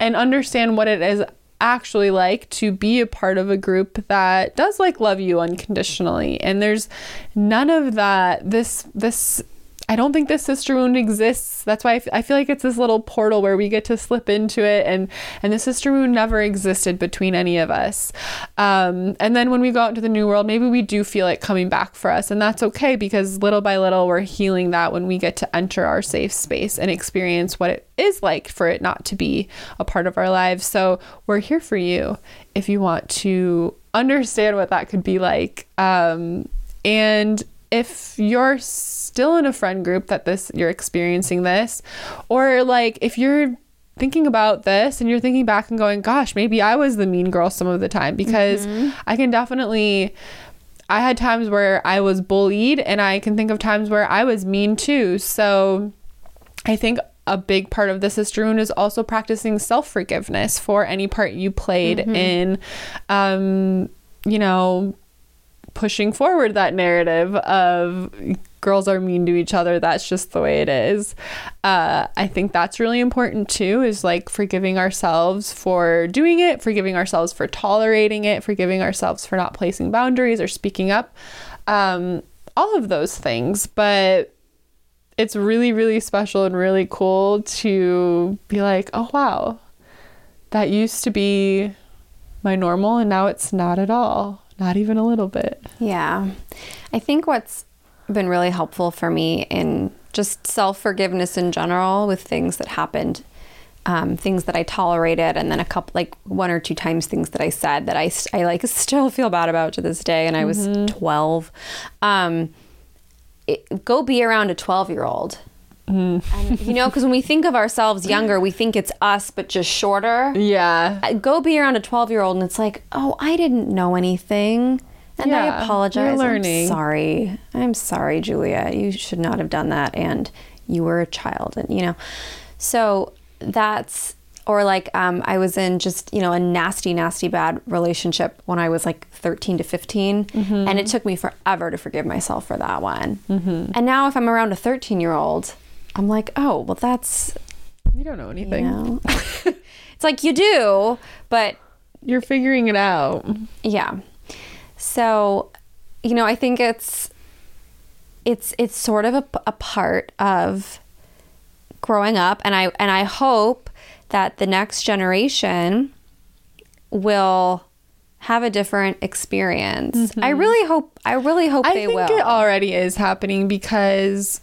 and understand what it is actually like to be a part of a group that does like love you unconditionally and there's none of that this this I don't think the sister wound exists. That's why I, f- I feel like it's this little portal where we get to slip into it, and and the sister wound never existed between any of us. Um, and then when we go out into the new world, maybe we do feel it coming back for us, and that's okay because little by little we're healing that when we get to enter our safe space and experience what it is like for it not to be a part of our lives. So we're here for you if you want to understand what that could be like. Um, and if you're still in a friend group that this you're experiencing this or like if you're thinking about this and you're thinking back and going gosh maybe I was the mean girl some of the time because I can definitely I had times where I was bullied and I can think of times where I was mean too. So I think a big part of the sister wound is also practicing self forgiveness for any part you played in, um, you know, pushing forward that narrative of girls are mean to each other. That's just the way it is. Uh, I think that's really important too, is like forgiving ourselves for doing it, forgiving ourselves for tolerating it, forgiving ourselves for not placing boundaries or speaking up. Um, all of those things. But it's really really special and really cool to be like oh wow that used to be my normal and now it's not at all not even a little bit Yeah. I think what's been really helpful for me in just self forgiveness in general with things that happened, um, things that I tolerated, and then a couple, like one or two times things that I said that I, I like still feel bad about to this day. And I was 12. Um, it, go be around a 12 year old. Hmm. And, you know, because when we think of ourselves younger, we think it's us, but just shorter yeah I- go be around a 12 year old and it's like, oh, I didn't know anything. And Yeah, I apologize. you're I'm sorry. I'm sorry, Julia. You should not have done that. And you were a child. And, you know, so that's, or like um, I was in just you know a nasty, nasty bad relationship when I was like 13 to 15, mm-hmm. and it took me forever to forgive myself for that one. Mm-hmm. And now if I'm around a 13 year old, I'm like, oh well, that's You don't know you anything. know, it's like you do, but You're figuring it out. yeah. So, you know, I think it's it's it's sort of a, a part of growing up and I and I hope that the next generation will have a different experience. I mm-hmm. really hope I really hope they will. I they think will. it already is happening because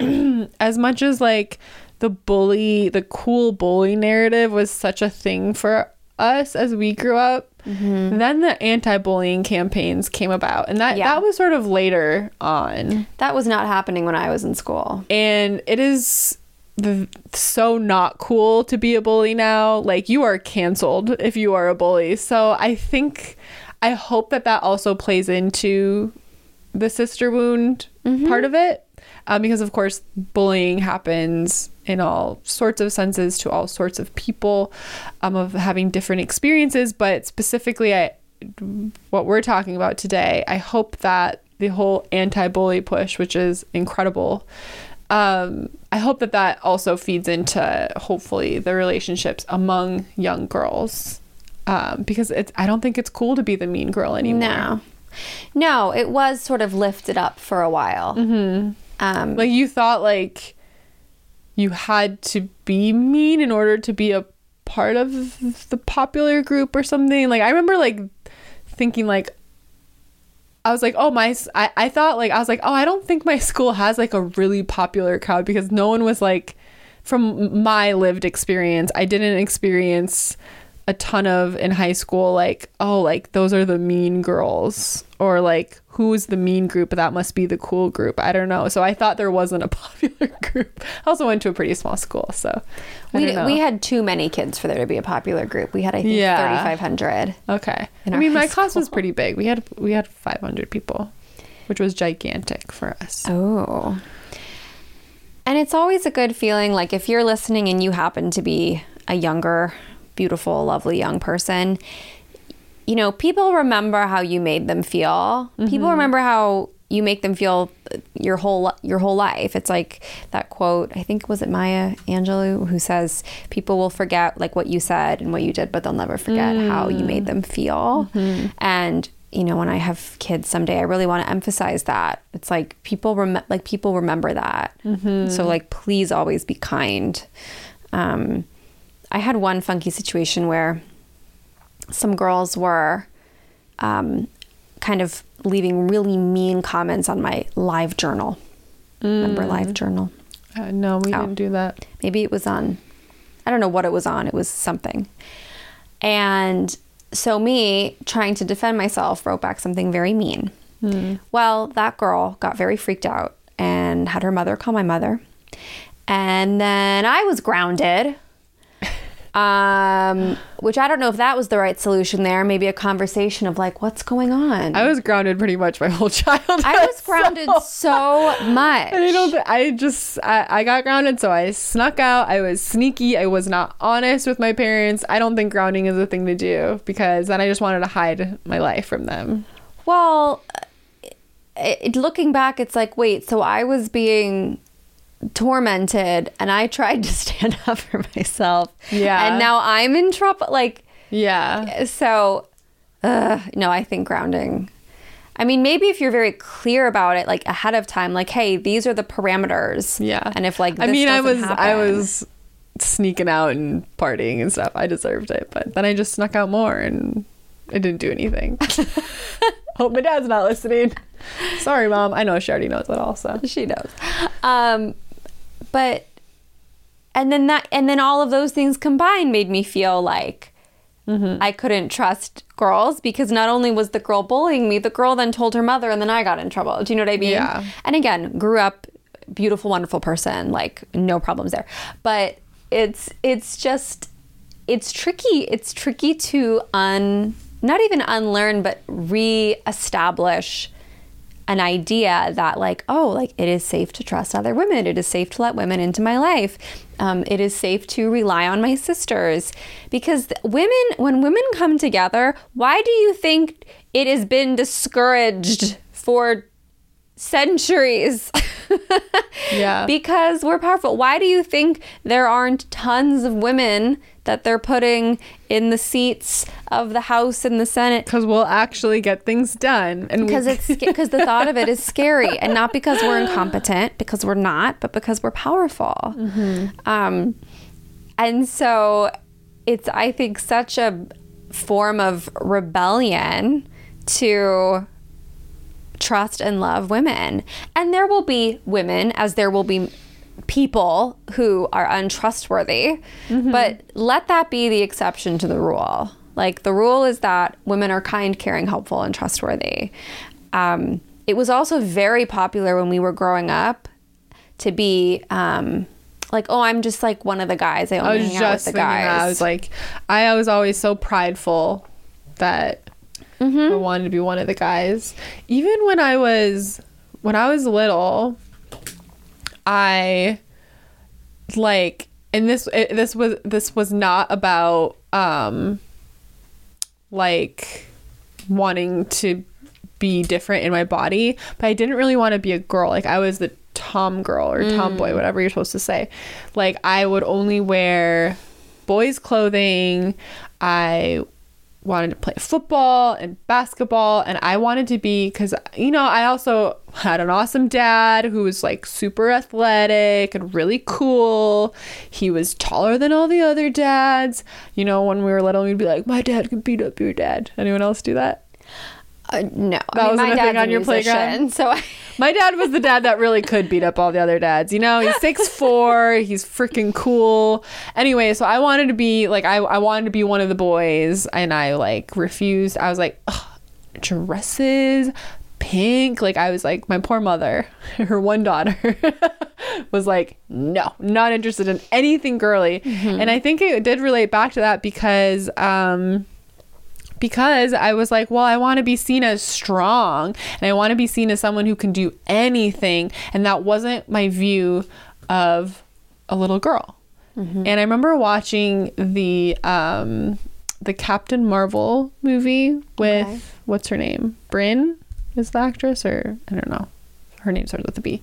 as much as like the bully, the cool bully narrative was such a thing for us as we grew up, Mm-hmm. then the anti-bullying campaigns came about, and that Yeah. that was sort of later on. that was not happening when I was in school. and it is so not cool to be a bully now like you are canceled if you are a bully so i think i hope that that also plays into the sister wound part of it um, because of course bullying happens in all sorts of senses to all sorts of people um, of having different experiences but specifically i what we're talking about today i hope that the whole anti-bully push which is incredible um, i hope that that also feeds into hopefully the relationships among young girls um, because it's i don't think it's cool to be the mean girl anymore No. No, it was sort of lifted up for a while. Mm-hmm. Um, like you thought like you had to be mean in order to be a part of the popular group or something? Like i remember like thinking like i was like oh my I, I thought like i was like oh i don't think my school has like a really popular crowd because no one was like from my lived experience. I didn't experience a ton of in high school like oh like those are the mean girls or like who's the mean group that must be the cool group i don't know so i thought there wasn't a popular group i also went to a pretty small school so I we, we had too many kids for there to be a popular group. We had, I think, Yeah. 3,500. okay i mean my class was pretty big we had we had 500 people which was gigantic for us Oh. And it's always a good feeling like if you're listening and you happen to be a younger, beautiful, lovely young person, you know, people remember how you made them feel. People mm-hmm. remember how you make them feel uh, your whole your whole life. It's like that quote, I think was it Maya Angelou who says people will forget like what you said and what you did, but they'll never forget how you made mm. them feel. Mm-hmm. And you know, when I have kids someday, I really want to emphasize that. It's like people rem- like people remember that. Mm-hmm. So like please always be kind. Um I had one funky situation where some girls were um, kind of leaving really mean comments on my live journal. Remember live journal? uh, no we Oh. didn't do that Maybe it was on, I don't know what it was on. It was something. And so, me trying to defend myself wrote back something very mean. Well, that girl got very freaked out and had her mother call my mother. And then I was grounded. Um, which I don't know if that was the right solution there. Maybe a conversation of like, what's going on? i was grounded pretty much my whole childhood I was grounded so much. I don't. I just. I, I got grounded, so I snuck out. I was sneaky. I was not honest with my parents. I don't think grounding is a thing to do because then I just wanted to hide my life from them. Well, it, looking back, it's like, wait, so I was being tormented and I tried to stand up for myself. Yeah. And now I'm in trouble. Like, Yeah. so, uh, no, I think grounding. I mean, maybe if you're very clear about it, like ahead of time, like, hey, these are the parameters. Yeah. And if like, I mean, I was. doesn't I was sneaking out and partying and stuff. I deserved it, but then I just snuck out more and it didn't do anything. Hope my dad's not listening. Sorry, mom. I know she already knows it also. she knows um but and then that and then all of those things combined made me feel like mm-hmm. i couldn't trust girls because not only was the girl bullying me the girl then told her mother and then i got in trouble. Do you know what i mean? Yeah. and again grew up beautiful wonderful person like no problems there. But it's it's just it's tricky it's tricky to un not even unlearn but re-establish an idea that like oh like it is safe to trust other women it is safe to let women into my life um, it is safe to rely on my sisters because women when women come together why do you think it has been discouraged for centuries Yeah. because we're powerful. Why do you think there aren't tons of women that they're putting in the seats of the House and the Senate? Because we'll actually get things done. And we- Because it's because the thought of it is scary, and not because we're incompetent, because we're not, but because we're powerful. Um, and so it's I think such a form of rebellion to trust and love women. And there will be women, as there will be people who are untrustworthy, but let that be the exception to the rule. Like the rule is that women are kind, caring, helpful, and trustworthy. Um, it was also very popular when we were growing up to be um, like, oh, I'm just like one of the guys. I I only was hang out with the guys. that. I was like, I was always so prideful that Mm-hmm. I wanted to be one of the guys. Even when I was when I was little, I like and this it, this was this was not about um like wanting to be different in my body, but I didn't really want to be a girl. Like I was the tom girl or tomboy, whatever you're supposed to say. Like I would only wear boys' clothing. I wanted to play football and basketball and I wanted to be cuz you know, I also had an awesome dad who was like super athletic and really cool. He was taller than all the other dads. You know, when we were little we'd be like, "My dad could beat up your dad." Anyone else do that? Uh, no, That wasn't a thing on your musician, playground? So I, My dad was the dad that really could beat up all the other dads. You know, he's six four. He's freaking cool. Anyway, so I wanted to be like I, I wanted to be one of the boys, and I like refused. I was like, Ugh, dresses, pink. Like I was like my poor mother, her one daughter, was like, no, not interested in anything girly. And I think it did relate back to that because um because I was like, well, I want to be seen as strong and I want to be seen as someone who can do anything. And that wasn't my view of a little girl. And I remember watching the um, the Captain Marvel movie with Okay. what's her name? Bryn is the actress, or I don't know. Her name starts with a B.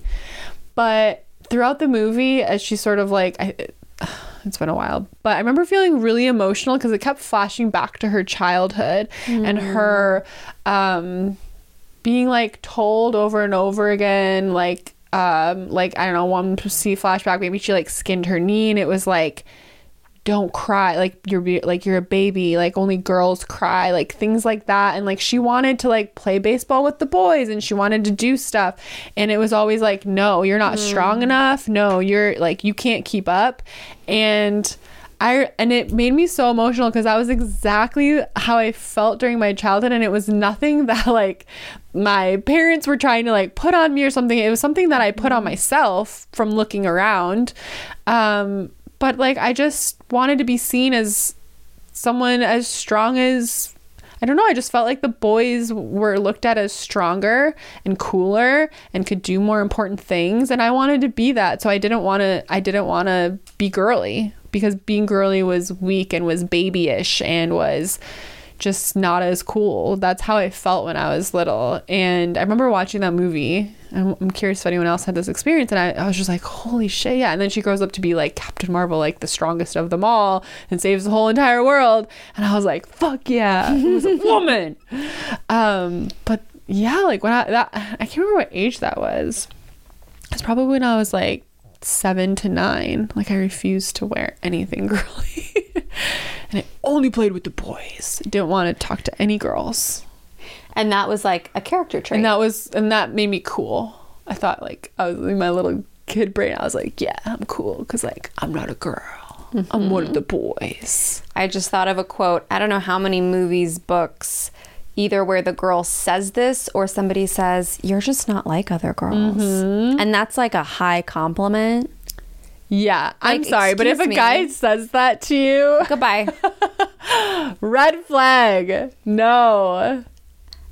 But throughout the movie, as she's sort of like, I, it's been a while, but I remember feeling really emotional because it kept flashing back to her childhood and her um, being like told over and over again, like, um, like I don't know, one see flashback, maybe she like skinned her knee, and it was like, don't cry like you're like you're a baby like only girls cry like things like that. And like she wanted to like play baseball with the boys and she wanted to do stuff. And it was always like no you're not strong enough. No you're like you can't keep up. And I and it made me so emotional because that was exactly how I felt during my childhood. And it was nothing that like my parents were trying to like put on me or something. It was something that I put on myself from looking around. Um but like I just wanted to be seen as someone as strong as I don't know, I just felt like the boys were looked at as stronger and cooler and could do more important things and I wanted to be that. So I didn't want to I didn't want to be girly because being girly was weak and was babyish and was just not as cool. That's how I felt when I was little. And I remember watching that movie. I'm, I'm curious if anyone else had this experience. And I, I was just like, holy shit, yeah. And then she grows up to be like Captain Marvel, like the strongest of them all, and saves the whole entire world. And I was like, fuck yeah, who's a woman? um, but yeah, like when I that I can't remember what age that was. It's probably when I was like seven to nine. Like I refused to wear anything girly. And I only played with the boys. Didn't want to talk to any girls. and that was like a character trait. And that was and that made me cool. I thought like I was in my little kid brain. I was like, yeah, I'm cool because like I'm not a girl. I'm one of the boys. I just thought of a quote. I don't know how many movies, books, either where the girl says this or somebody says, You're just not like other girls. Mm-hmm. And that's like a high compliment. Yeah, I'm Like, sorry, but if a excuse guy says that to you, Goodbye. red flag. No.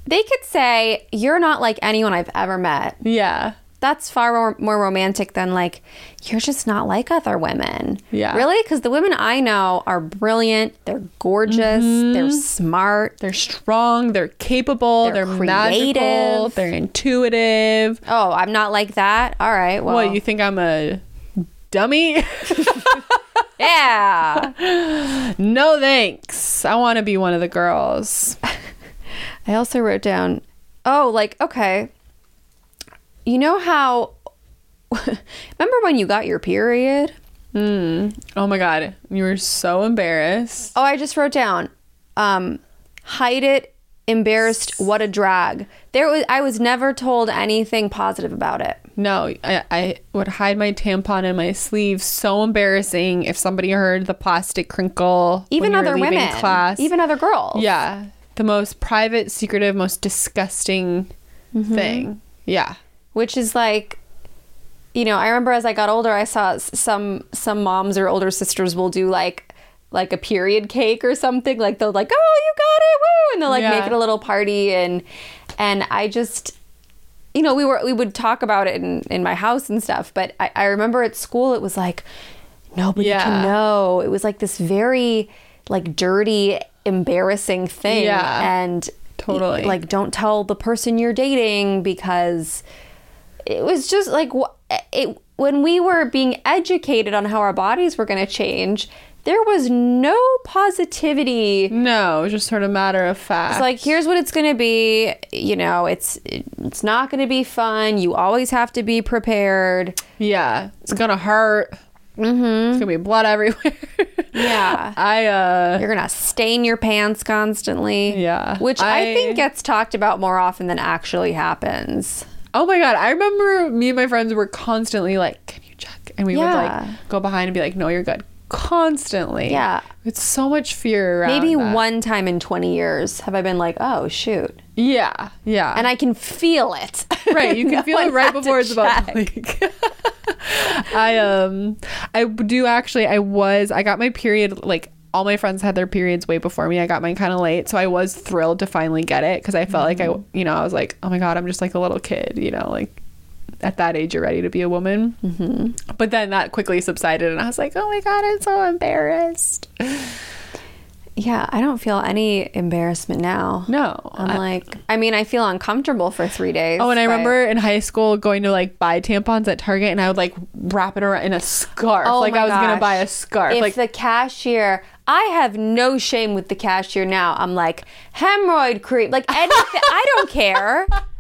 they could say you're not like anyone I've ever met. Yeah. That's far more, romantic than like you're just not like other women. Yeah. Really? Because the women I know are brilliant. They're gorgeous. Mm-hmm. They're smart. They're strong, they're capable, They're they're, magical, creative. they're intuitive. Oh, I'm not like that. All right. Well, What, you think I'm a dummy? yeah. no thanks. I want to be one of the girls. I also wrote down, oh, like, okay. You know how, remember when you got your period? Oh my god, you were so embarrassed. Oh, I just wrote down, um, hide it, embarrassed, what a drag. There was, I was never told anything positive about it. No, I, I would hide my tampon in my sleeve. So embarrassing if somebody heard the plastic crinkle. Even when you were other women, class. even other girls. yeah, the most private, secretive, most disgusting Mm-hmm. thing. Yeah, which is like you know i remember as i got older i saw some some moms or older sisters will do like like a period cake or something like they'll like oh you got it woo and they'll like Yeah. make it a little party and and i just you know we were we would talk about it in in my house and stuff but i, I remember at school it was like nobody Yeah. can know it was like this very like dirty embarrassing thing Yeah. and Totally. like don't tell the person you're dating because it was just like it when we were being educated on how our bodies were going to change there was no positivity no, just sort of matter of fact. it's like here's what it's going to be you know it's it's not going to be fun you always have to be prepared yeah, it's gonna hurt. Mm-hmm. It's gonna be blood everywhere. yeah I uh, you're going to stain your pants constantly Yeah. which I, I- think gets talked about more often than actually happens Oh my god, I remember me and my friends were constantly like, "Can you check?" And we Yeah. would like go behind and be like, "No, you're good." Constantly. Yeah. It's so much fear around maybe that. one time in 20 years have i been like oh shoot Yeah. Yeah. and I can feel it. right, you can No feel it right before it's about to check. leak. I um I do actually I was I got my period like all my friends had their periods way before me. I got mine kind of late, so I was thrilled to finally get it because I felt like I, Mm-hmm. you know, I was like, oh my god, I'm just like a little kid, you know, like at that age you're ready to be a woman. Mm-hmm. But then that quickly subsided, and I was like, oh my god, I'm so embarrassed. Yeah, I don't feel any embarrassment now. No, I'm I- like, I mean, I feel uncomfortable for three days. Oh, and I remember in high school going to like buy tampons at Target, and I would like wrap it around in a scarf, Oh like I was gonna buy a scarf. If like the cashier, I have no shame with the cashier now. I'm like, hemorrhoid creep. like anything. I don't care.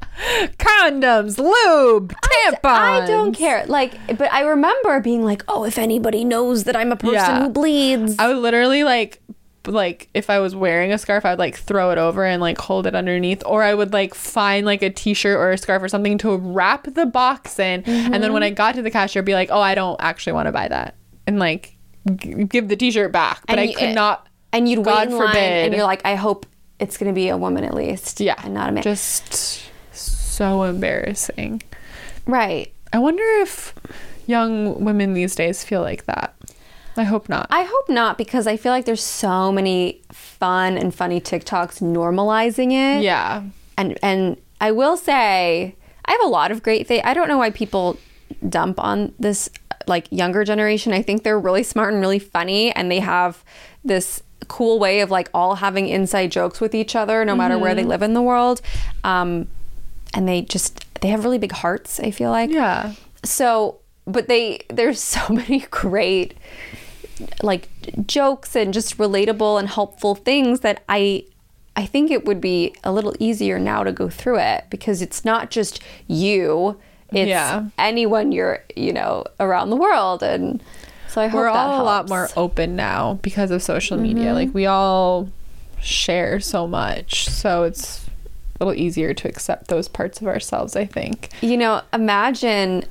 condoms, lube, tampons. I don't care. Like, but I remember being like, oh, if anybody knows that I'm a person Yeah. who bleeds. I would literally like like if I was wearing a scarf, I would like throw it over and like hold it underneath, or I would like find like a t-shirt or a scarf or something to wrap the box in, and then mm-hmm. when I got to the cashier, be like, oh, I don't actually want to buy that, and like g- give the t-shirt back, but And I could eh, not. and you'd God wait in line, forbid. and you're like, I hope it's going to be a woman at least. Yeah, And not a man. Just so embarrassing. right. I wonder if young women these days feel like that. I hope not. I hope not because I feel like there's so many fun and funny TikToks normalizing it. yeah. And and I will say I have a lot of great things. I don't know why people dump on this like younger generation. I think they're really smart and really funny and they have this cool way of like all having inside jokes with each other no matter where they live in the world. Um and they just they have really big hearts, I feel like Yeah. so but they there's so many great like jokes and just relatable and helpful things that i i think it would be a little easier now to go through it because it's not just you it's Yeah. anyone you're you know around the world and so i hope we're all a lot more open now because of social media. Mm-hmm. Like we all share so much, so it's a little easier to accept those parts of ourselves. I think. you know imagine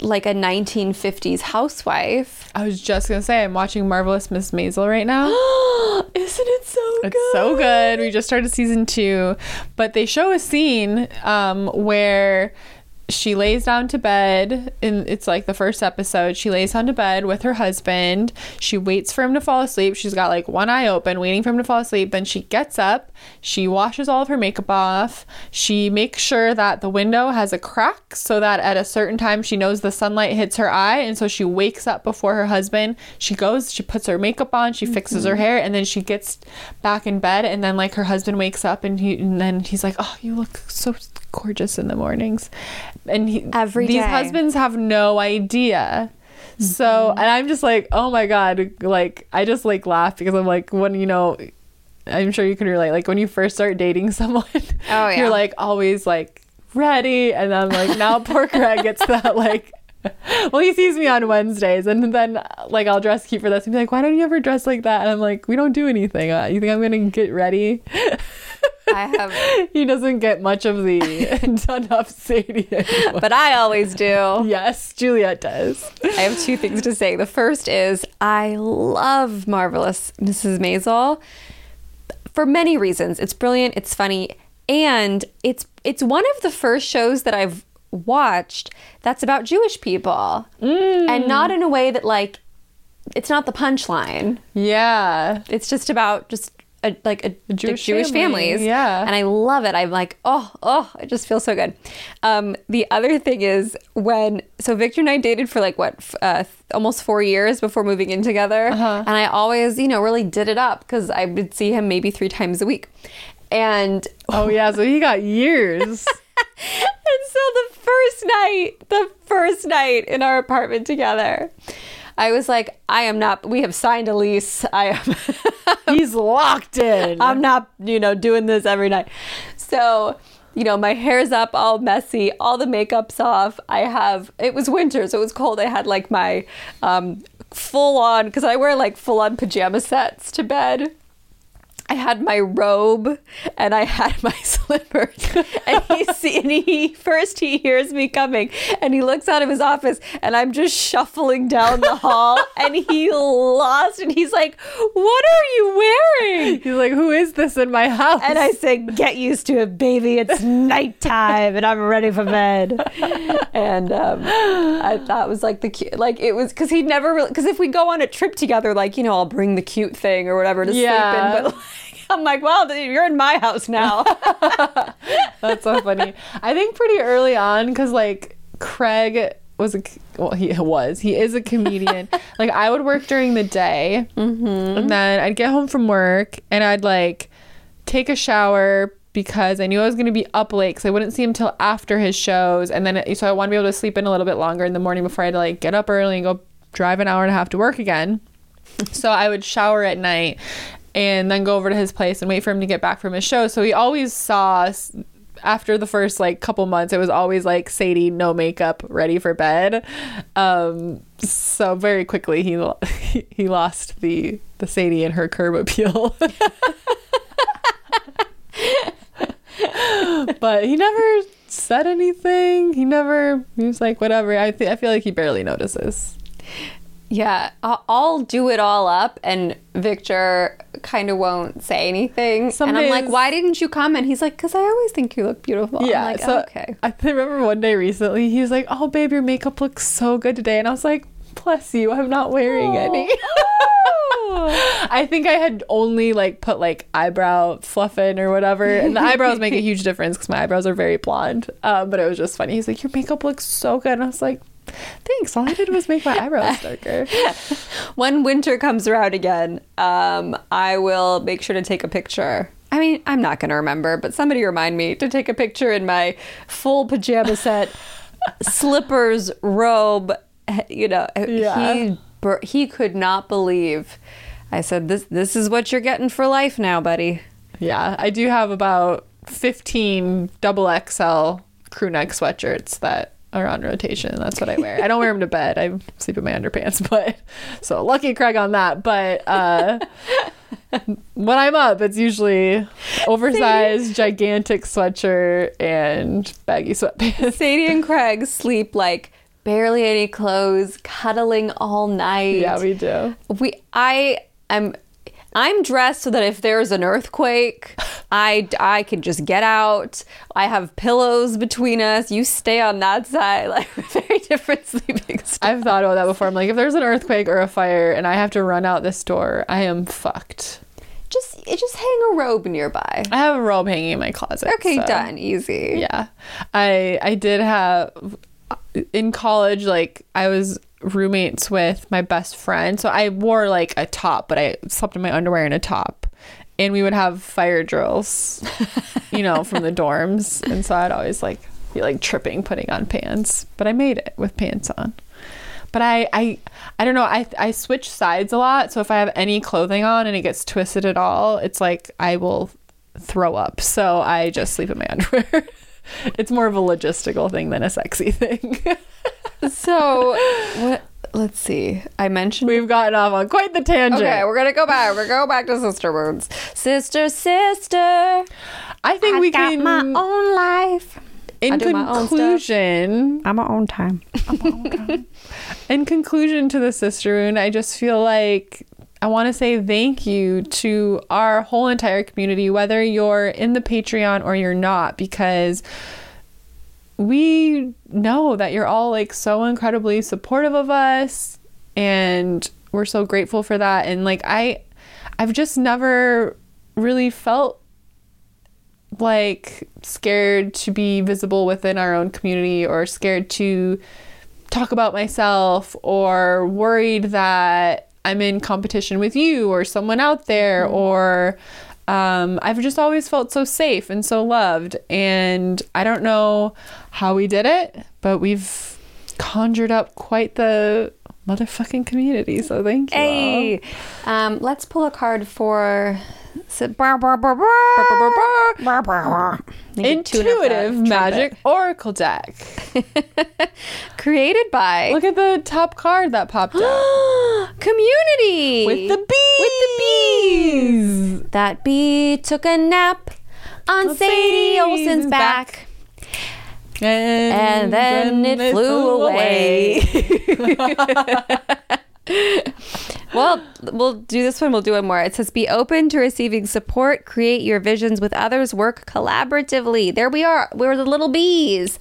like a 1950s housewife I was just gonna say I'm watching Marvelous Miss Maisel right now. isn't it so It's so good. We just started season two, but they show a scene um, where she lays down to bed and it's like the first episode. She lays down to bed with her husband. She waits for him to fall asleep. She's got like one eye open waiting for him to fall asleep. Then she gets up. She washes all of her makeup off. She makes sure that the window has a crack so that at a certain time she knows the sunlight hits her eye. And so she wakes up before her husband. She goes she puts her makeup on she fixes her mm-hmm. hair and then she gets back in bed. And then like her husband wakes up and he and then he's like oh you look so gorgeous in the mornings and he, Every these day. husbands have no idea so Mm-hmm. and i'm just like oh my god like i just like laugh because i'm like when you know i'm sure you can relate like when you first start dating someone Oh, yeah. you're like always like ready and then I'm like now poor greg gets that like well he sees me on wednesdays and then like i'll dress cute for this and be like why don't you ever dress like that and i'm like we don't do anything uh, you think i'm gonna get ready I have, he doesn't get much of the done up Sadie anymore. but I always do. Yes, Juliet does. I have two things to say. The first is I love Marvelous Mrs. Maisel for many reasons. It's brilliant, it's funny, and it's it's one of the first shows that I've watched that's about Jewish people. Mm. And not in a way that like it's not the punchline. Yeah. It's just about just a, like a, A Jewish Jewish, family, families. yeah. And I love it. I'm like, oh, oh, it just feels so good. Um, the other thing is when, so Victor and I dated for like what, f- uh, almost four years before moving in together. Uh-huh. And I always, you know, really did it up because I would see him maybe three times a week. And Oh yeah, so he got years. and so the first night, the first night in our apartment together, I was like, I am not, we have signed a lease. I am. He's locked in. I'm not, you know, doing this every night. So, you know, my hair's up all messy, all the makeup's off. I have, it was winter, so it was cold. I had like my um, full on, because I wear like full on pajama sets to bed. I had my robe and I had my slippers. And he see, and he first he hears me coming and he looks out of his office and I'm just shuffling down the hall and he lost and he's like, "What are you wearing?" He's like, who is this in my house? And I say, "Get used to it, baby. It's nighttime and I'm ready for bed." And um, I thought was like the cute, like it was because he'd never really because if we go on a trip together, like you know, I'll bring the cute thing or whatever to Yeah. sleep in, but. Like, I'm like, well, you're in my house now. That's so funny. I think pretty early on, because like Craig was a well, he was he is a comedian. like I would work during the day, mm-hmm. and then I'd get home from work and I'd like take a shower because I knew I was going to be up late because I wouldn't see him till after his shows, and then uh, so I wanted to be able to sleep in a little bit longer in the morning before I had to like get up early and go drive an hour and a half to work again. so I would shower at night and then go over to his place and wait for him to get back from his show. So he always saw us after the first like couple months it was always like Sadie no makeup ready for bed. Um so very quickly he lo- he lost the the Sadie and her curb appeal. but he never said anything. He never he was like whatever. I th- I feel like he barely notices. Yeah, I'll, do it all up, and Victor kind of won't say anything. Some and I'm like, why didn't you comment? He's like, because I always think you look beautiful. Yeah, I'm like, so okay. I remember one day recently he was like, "Oh, babe, your makeup looks so good today," and I was like, "Bless you, I'm not wearing any." I think I had only like put like eyebrow fluff in or whatever, and the eyebrows make a huge difference because my eyebrows are very blonde. Um, but it was just funny. He's like, "Your makeup looks so good," and I was like, "Thanks." All I did was make my eyebrows darker. when winter comes around again, um, I will make sure to take a picture. I mean, I'm not going to remember, but somebody remind me to take a picture in my full pajama set, slippers, robe. You know, Yeah. he he could not believe. I said, "This this is what you're getting for life now, buddy." Yeah, I do have about 15 double XL crew neck sweatshirts that are on rotation. That's what I wear. I don't wear them to bed. I sleep in my underpants, but so lucky Craig on that. But uh, when I'm up, it's usually oversized, gigantic sweatshirt and baggy sweatpants. Sadie and Craig sleep like barely any clothes, cuddling all night. Yeah, we do. we I am I'm dressed so that if there's an earthquake, I I can just get out. I have pillows between us. You stay on that side. Like very different sleeping styles. I've thought about that before. I'm like, if there's an earthquake or a fire and I have to run out this door, I am fucked. Just just hang a robe nearby. I have a robe hanging in my closet. Okay, so- done. Easy. Yeah. I I did have in college like I was roommates with my best friend. So I wore like a top, but I slept in my underwear and a top. And we would have fire drills, you know, from the dorms. And so I'd always like be like tripping putting on pants, but I made it with pants on. But I I I don't know, I I switch sides a lot. So if I have any clothing on and it gets twisted at all, it's like I will throw up. So I just sleep in my underwear. it's more of a logistical thing than a sexy thing. So what? Let's see. I mentioned. We've gotten off on quite the tangent. Okay, we're gonna go back. We're gonna back to sister wounds. Sister, sister. I think I we got can my own life. in I do my own stuff. conclusion I'm my own time. in conclusion to the sister wound, I just feel like I want to say thank you to our whole entire community, whether you're in the Patreon or you're not, because we know that you're all like so incredibly supportive of us and we're so grateful for that. And like, I, I've just never really felt like scared to be visible within our own community or scared to talk about myself or worried that I'm in competition with you or someone out there mm-hmm. or um, I've just always felt so safe and so loved and I don't know how we did it but we've conjured up quite the motherfucking community so thank you. Hey, um, let's pull a card for. Bar- bar- bar- bar- intuitive magic oracle deck. Created by look at the top card that popped up. Community. With the bees With the bees. That bee took a nap on Sadie Sadie's Olson's back. And, And then it flew away. well, we'll do this one. We'll do one more. It says, "Be open to receiving support. Create your visions with others. Work collaboratively." There we are. We're the little bees.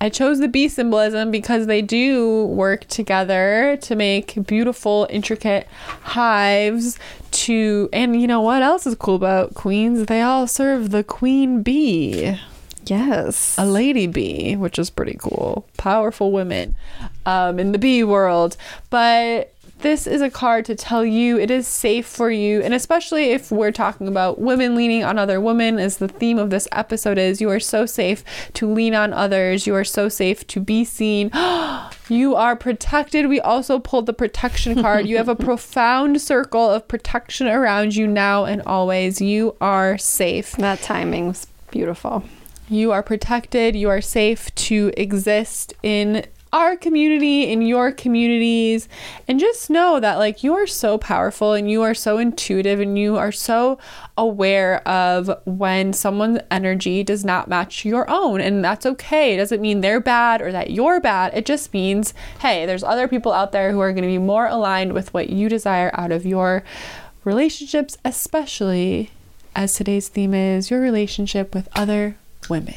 I chose the bee symbolism because they do work together to make beautiful, intricate hives. To and you know what else is cool about queens? They all serve the queen bee, Yes. a lady bee, which is pretty cool. Powerful women um, in the bee world, but. This is a card to tell you it is safe for you, and especially if we're talking about women leaning on other women, as the theme of this episode is, you are so safe to lean on others. You are so safe to be seen. you are protected. We also pulled the protection card. You have a profound circle of protection around you now and always. You are safe. That timing was beautiful. You are protected. You are safe to exist in our community, in your communities. And just know that, like, you are so powerful and you are so intuitive and you are so aware of when someone's energy does not match your own. And that's okay. It doesn't mean they're bad or that you're bad. It just means, hey, there's other people out there who are going to be more aligned with what you desire out of your relationships, especially as today's theme is your relationship with other women.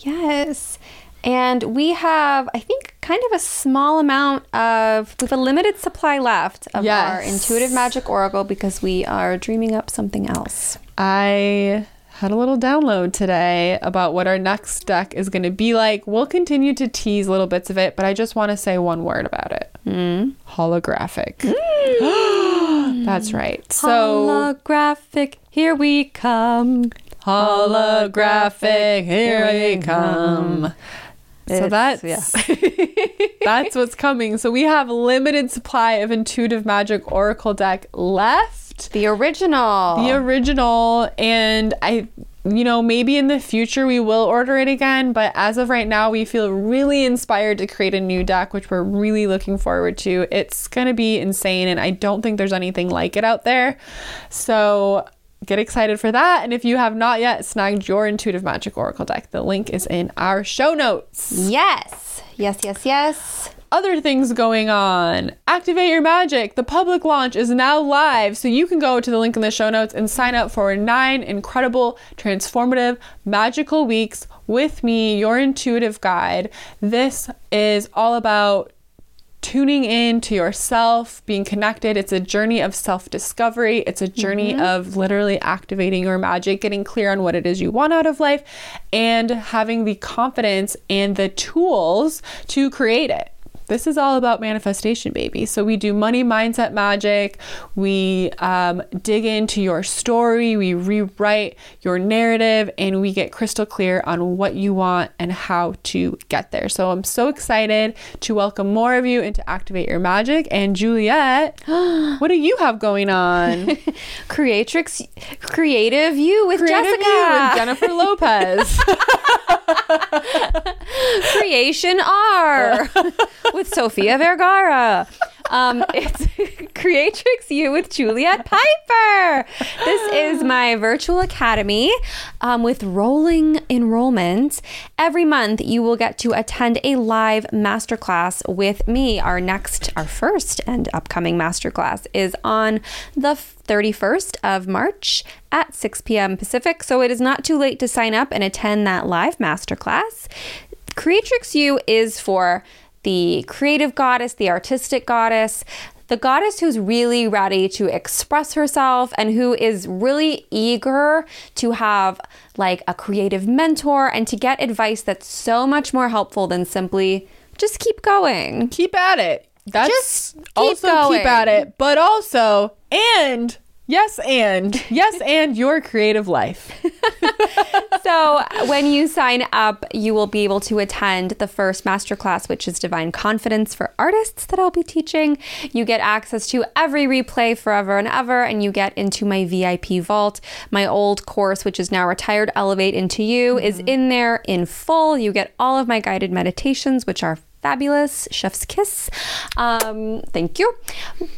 Yes. And we have, I think, kind of a small amount of, we have a limited supply left of our intuitive magic oracle because we are dreaming up something else. I had a little download today about what our next deck is going to be like. We'll continue to tease little bits of it, but I just want to say one word about it hmm? holographic. Hmm. That's right. So, holographic, here we come. holographic, here we come. So that's yeah. that's what's coming. So we have limited supply of intuitive magic oracle deck left. The original. the original and i you know maybe in the future we will order it again but as of right now we feel really inspired to create a new deck which we're really looking forward to it's going to be insane and i don't think there's anything like it out there so get excited for that and if you have not yet snagged your intuitive magic oracle deck the link is in our show notes yes. Yes, yes, yes. other things going on. Activate Your Magic. The public launch is now live, so you can go to the link in the show notes and sign up for nine incredible, transformative, magical weeks with me, your intuitive guide. This is all about tuning in to yourself, being connected. It's a journey of self discovery. It's a journey mm-hmm. of literally activating your magic, getting clear on what it is you want out of life, and having the confidence and the tools to create it this is all about manifestation, baby. So we do money mindset magic. We um, dig into your story. We rewrite your narrative, and we get crystal clear on what you want and how to get there. So I'm so excited to welcome more of you into Activate Your Magic. And Juliet, what do you have going on? Creatrix, creative you with creative Jessica, you with Jennifer Lopez. Creation R with Sofia Vergara. Um, it's Creatrix U with Juliet Piper. This is my virtual academy um, with rolling enrollment. Every month, you will get to attend a live masterclass with me. Our next, our first and upcoming masterclass is on the 31st of March at 6 p.m. Pacific. So it is not too late to sign up and attend that live masterclass. Creatrix U is for the creative goddess, the artistic goddess, the goddess who's really ready to express herself and who is really eager to have like a creative mentor and to get advice that's so much more helpful than simply just keep going. Keep at it. That's just keep also going. keep at it, but also and Yes, and yes, and your creative life. so, when you sign up, you will be able to attend the first masterclass, which is Divine Confidence for Artists, that I'll be teaching. You get access to every replay forever and ever, and you get into my VIP vault. My old course, which is now retired, Elevate into You, mm-hmm. is in there in full. You get all of my guided meditations, which are fabulous. Chef's kiss. Um, thank you.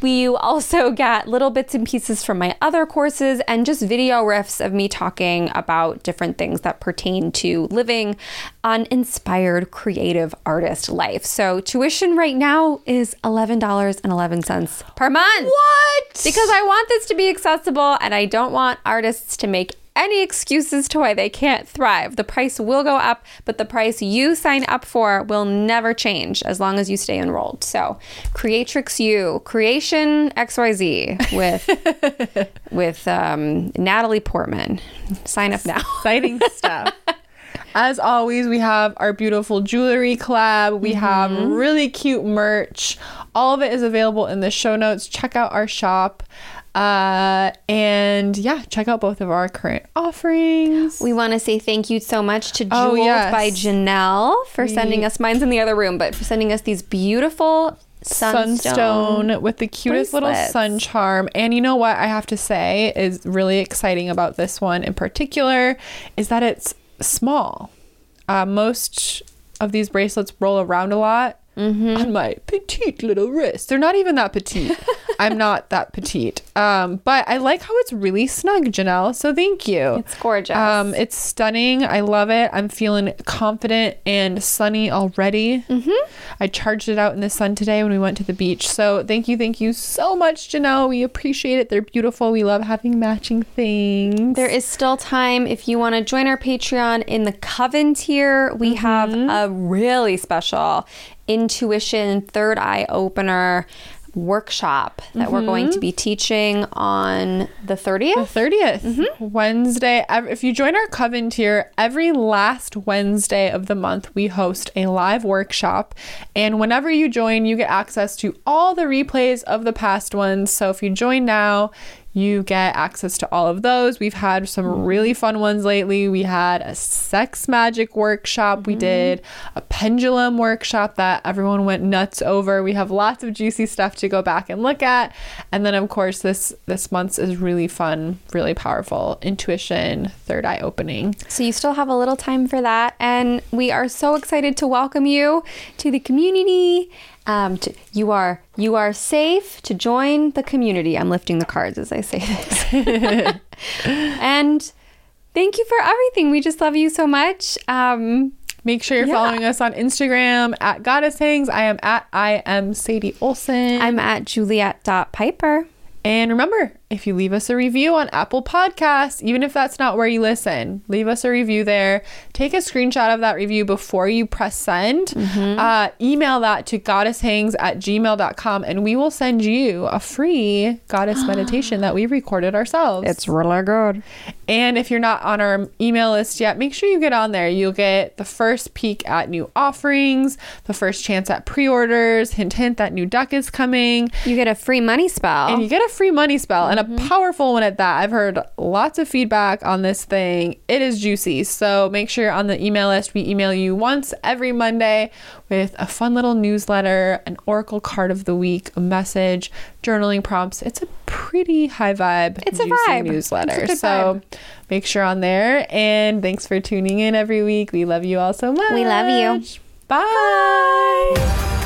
We also get little bits and pieces from my other courses and just video riffs of me talking about different things that pertain to living an inspired creative artist life. So tuition right now is $11.11 per month. What? Because I want this to be accessible and I don't want artists to make any excuses to why they can't thrive. The price will go up, but the price you sign up for will never change as long as you stay enrolled. So, Creatrix U, Creation XYZ with with um, Natalie Portman. Sign up now. Exciting stuff. As always, we have our beautiful jewelry collab. We mm-hmm. have really cute merch. All of it is available in the show notes. Check out our shop. Uh, and yeah, check out both of our current offerings. We want to say thank you so much to oh, Jeweled oh, yes. by Janelle for we, sending us, mine's in the other room, but for sending us these beautiful sunstone, sunstone with the cutest bracelets. little sun charm. And you know what I have to say is really exciting about this one in particular is that it's small. Uh, most of these bracelets roll around a lot mm-hmm. on my petite little wrist. They're not even that petite. I'm not that petite. Um, but I like how it's really snug, Janelle. So thank you. It's gorgeous. Um, it's stunning. I love it. I'm feeling confident and sunny already. Mm-hmm. I charged it out in the sun today when we went to the beach. So thank you, thank you so much, Janelle. We appreciate it. They're beautiful. We love having matching things. There is still time if you want to join our Patreon in the Coven tier. We mm-hmm. have a really special intuition third eye opener workshop that mm-hmm. we're going to mm-hmm. be teaching on the 30th. The 30th, mm-hmm. Wednesday. If you join our coven tier, every last Wednesday of the month, we host a live workshop. And whenever you join, you get access to all the replays of the past ones. So if you join now, you get access to all of those. We've had some mm. really fun ones lately. We had a sex magic workshop. We mm-hmm. did a pendulum workshop that everyone went nuts over. We have lots of juicy stuff to go back and look at. And then of course this this month's is really fun, really powerful. Intuition, third eye opening. So you still have a little time for that and we are so excited to welcome you to the community um, to, you are you are safe to join the community. I'm lifting the cards as I say this. and thank you for everything. We just love you so much. Um, Make sure you're Yeah. following us on Instagram at Goddess Hangs. I am at I am Sadie Olson. I'm at juliet.piper. And remember, if you leave us a review on Apple Podcasts, even if that's not where you listen, leave us a review there. Take a screenshot of that review before you press send. Mm-hmm. Uh, email that to goddesshangs at gmail.com and we will send you a free goddess meditation that we recorded ourselves. It's really good. And if you're not on our email list yet, make sure you get on there. You'll get the first peek at new offerings, the first chance at pre orders. Hint, hint, that new duck is coming. You get a free money spell. And you get a free money spell and Mm-hmm. a powerful one at that. I've heard lots of feedback on this thing. It is juicy. So make sure you're on the email list. We email you once every Monday with a fun little newsletter, an oracle card of the week, a message, journaling prompts. It's a pretty high vibe It's a vibe. newsletter. A so vibe. make sure on there. And thanks for tuning in every week. We love you all so much. We love you. Bye.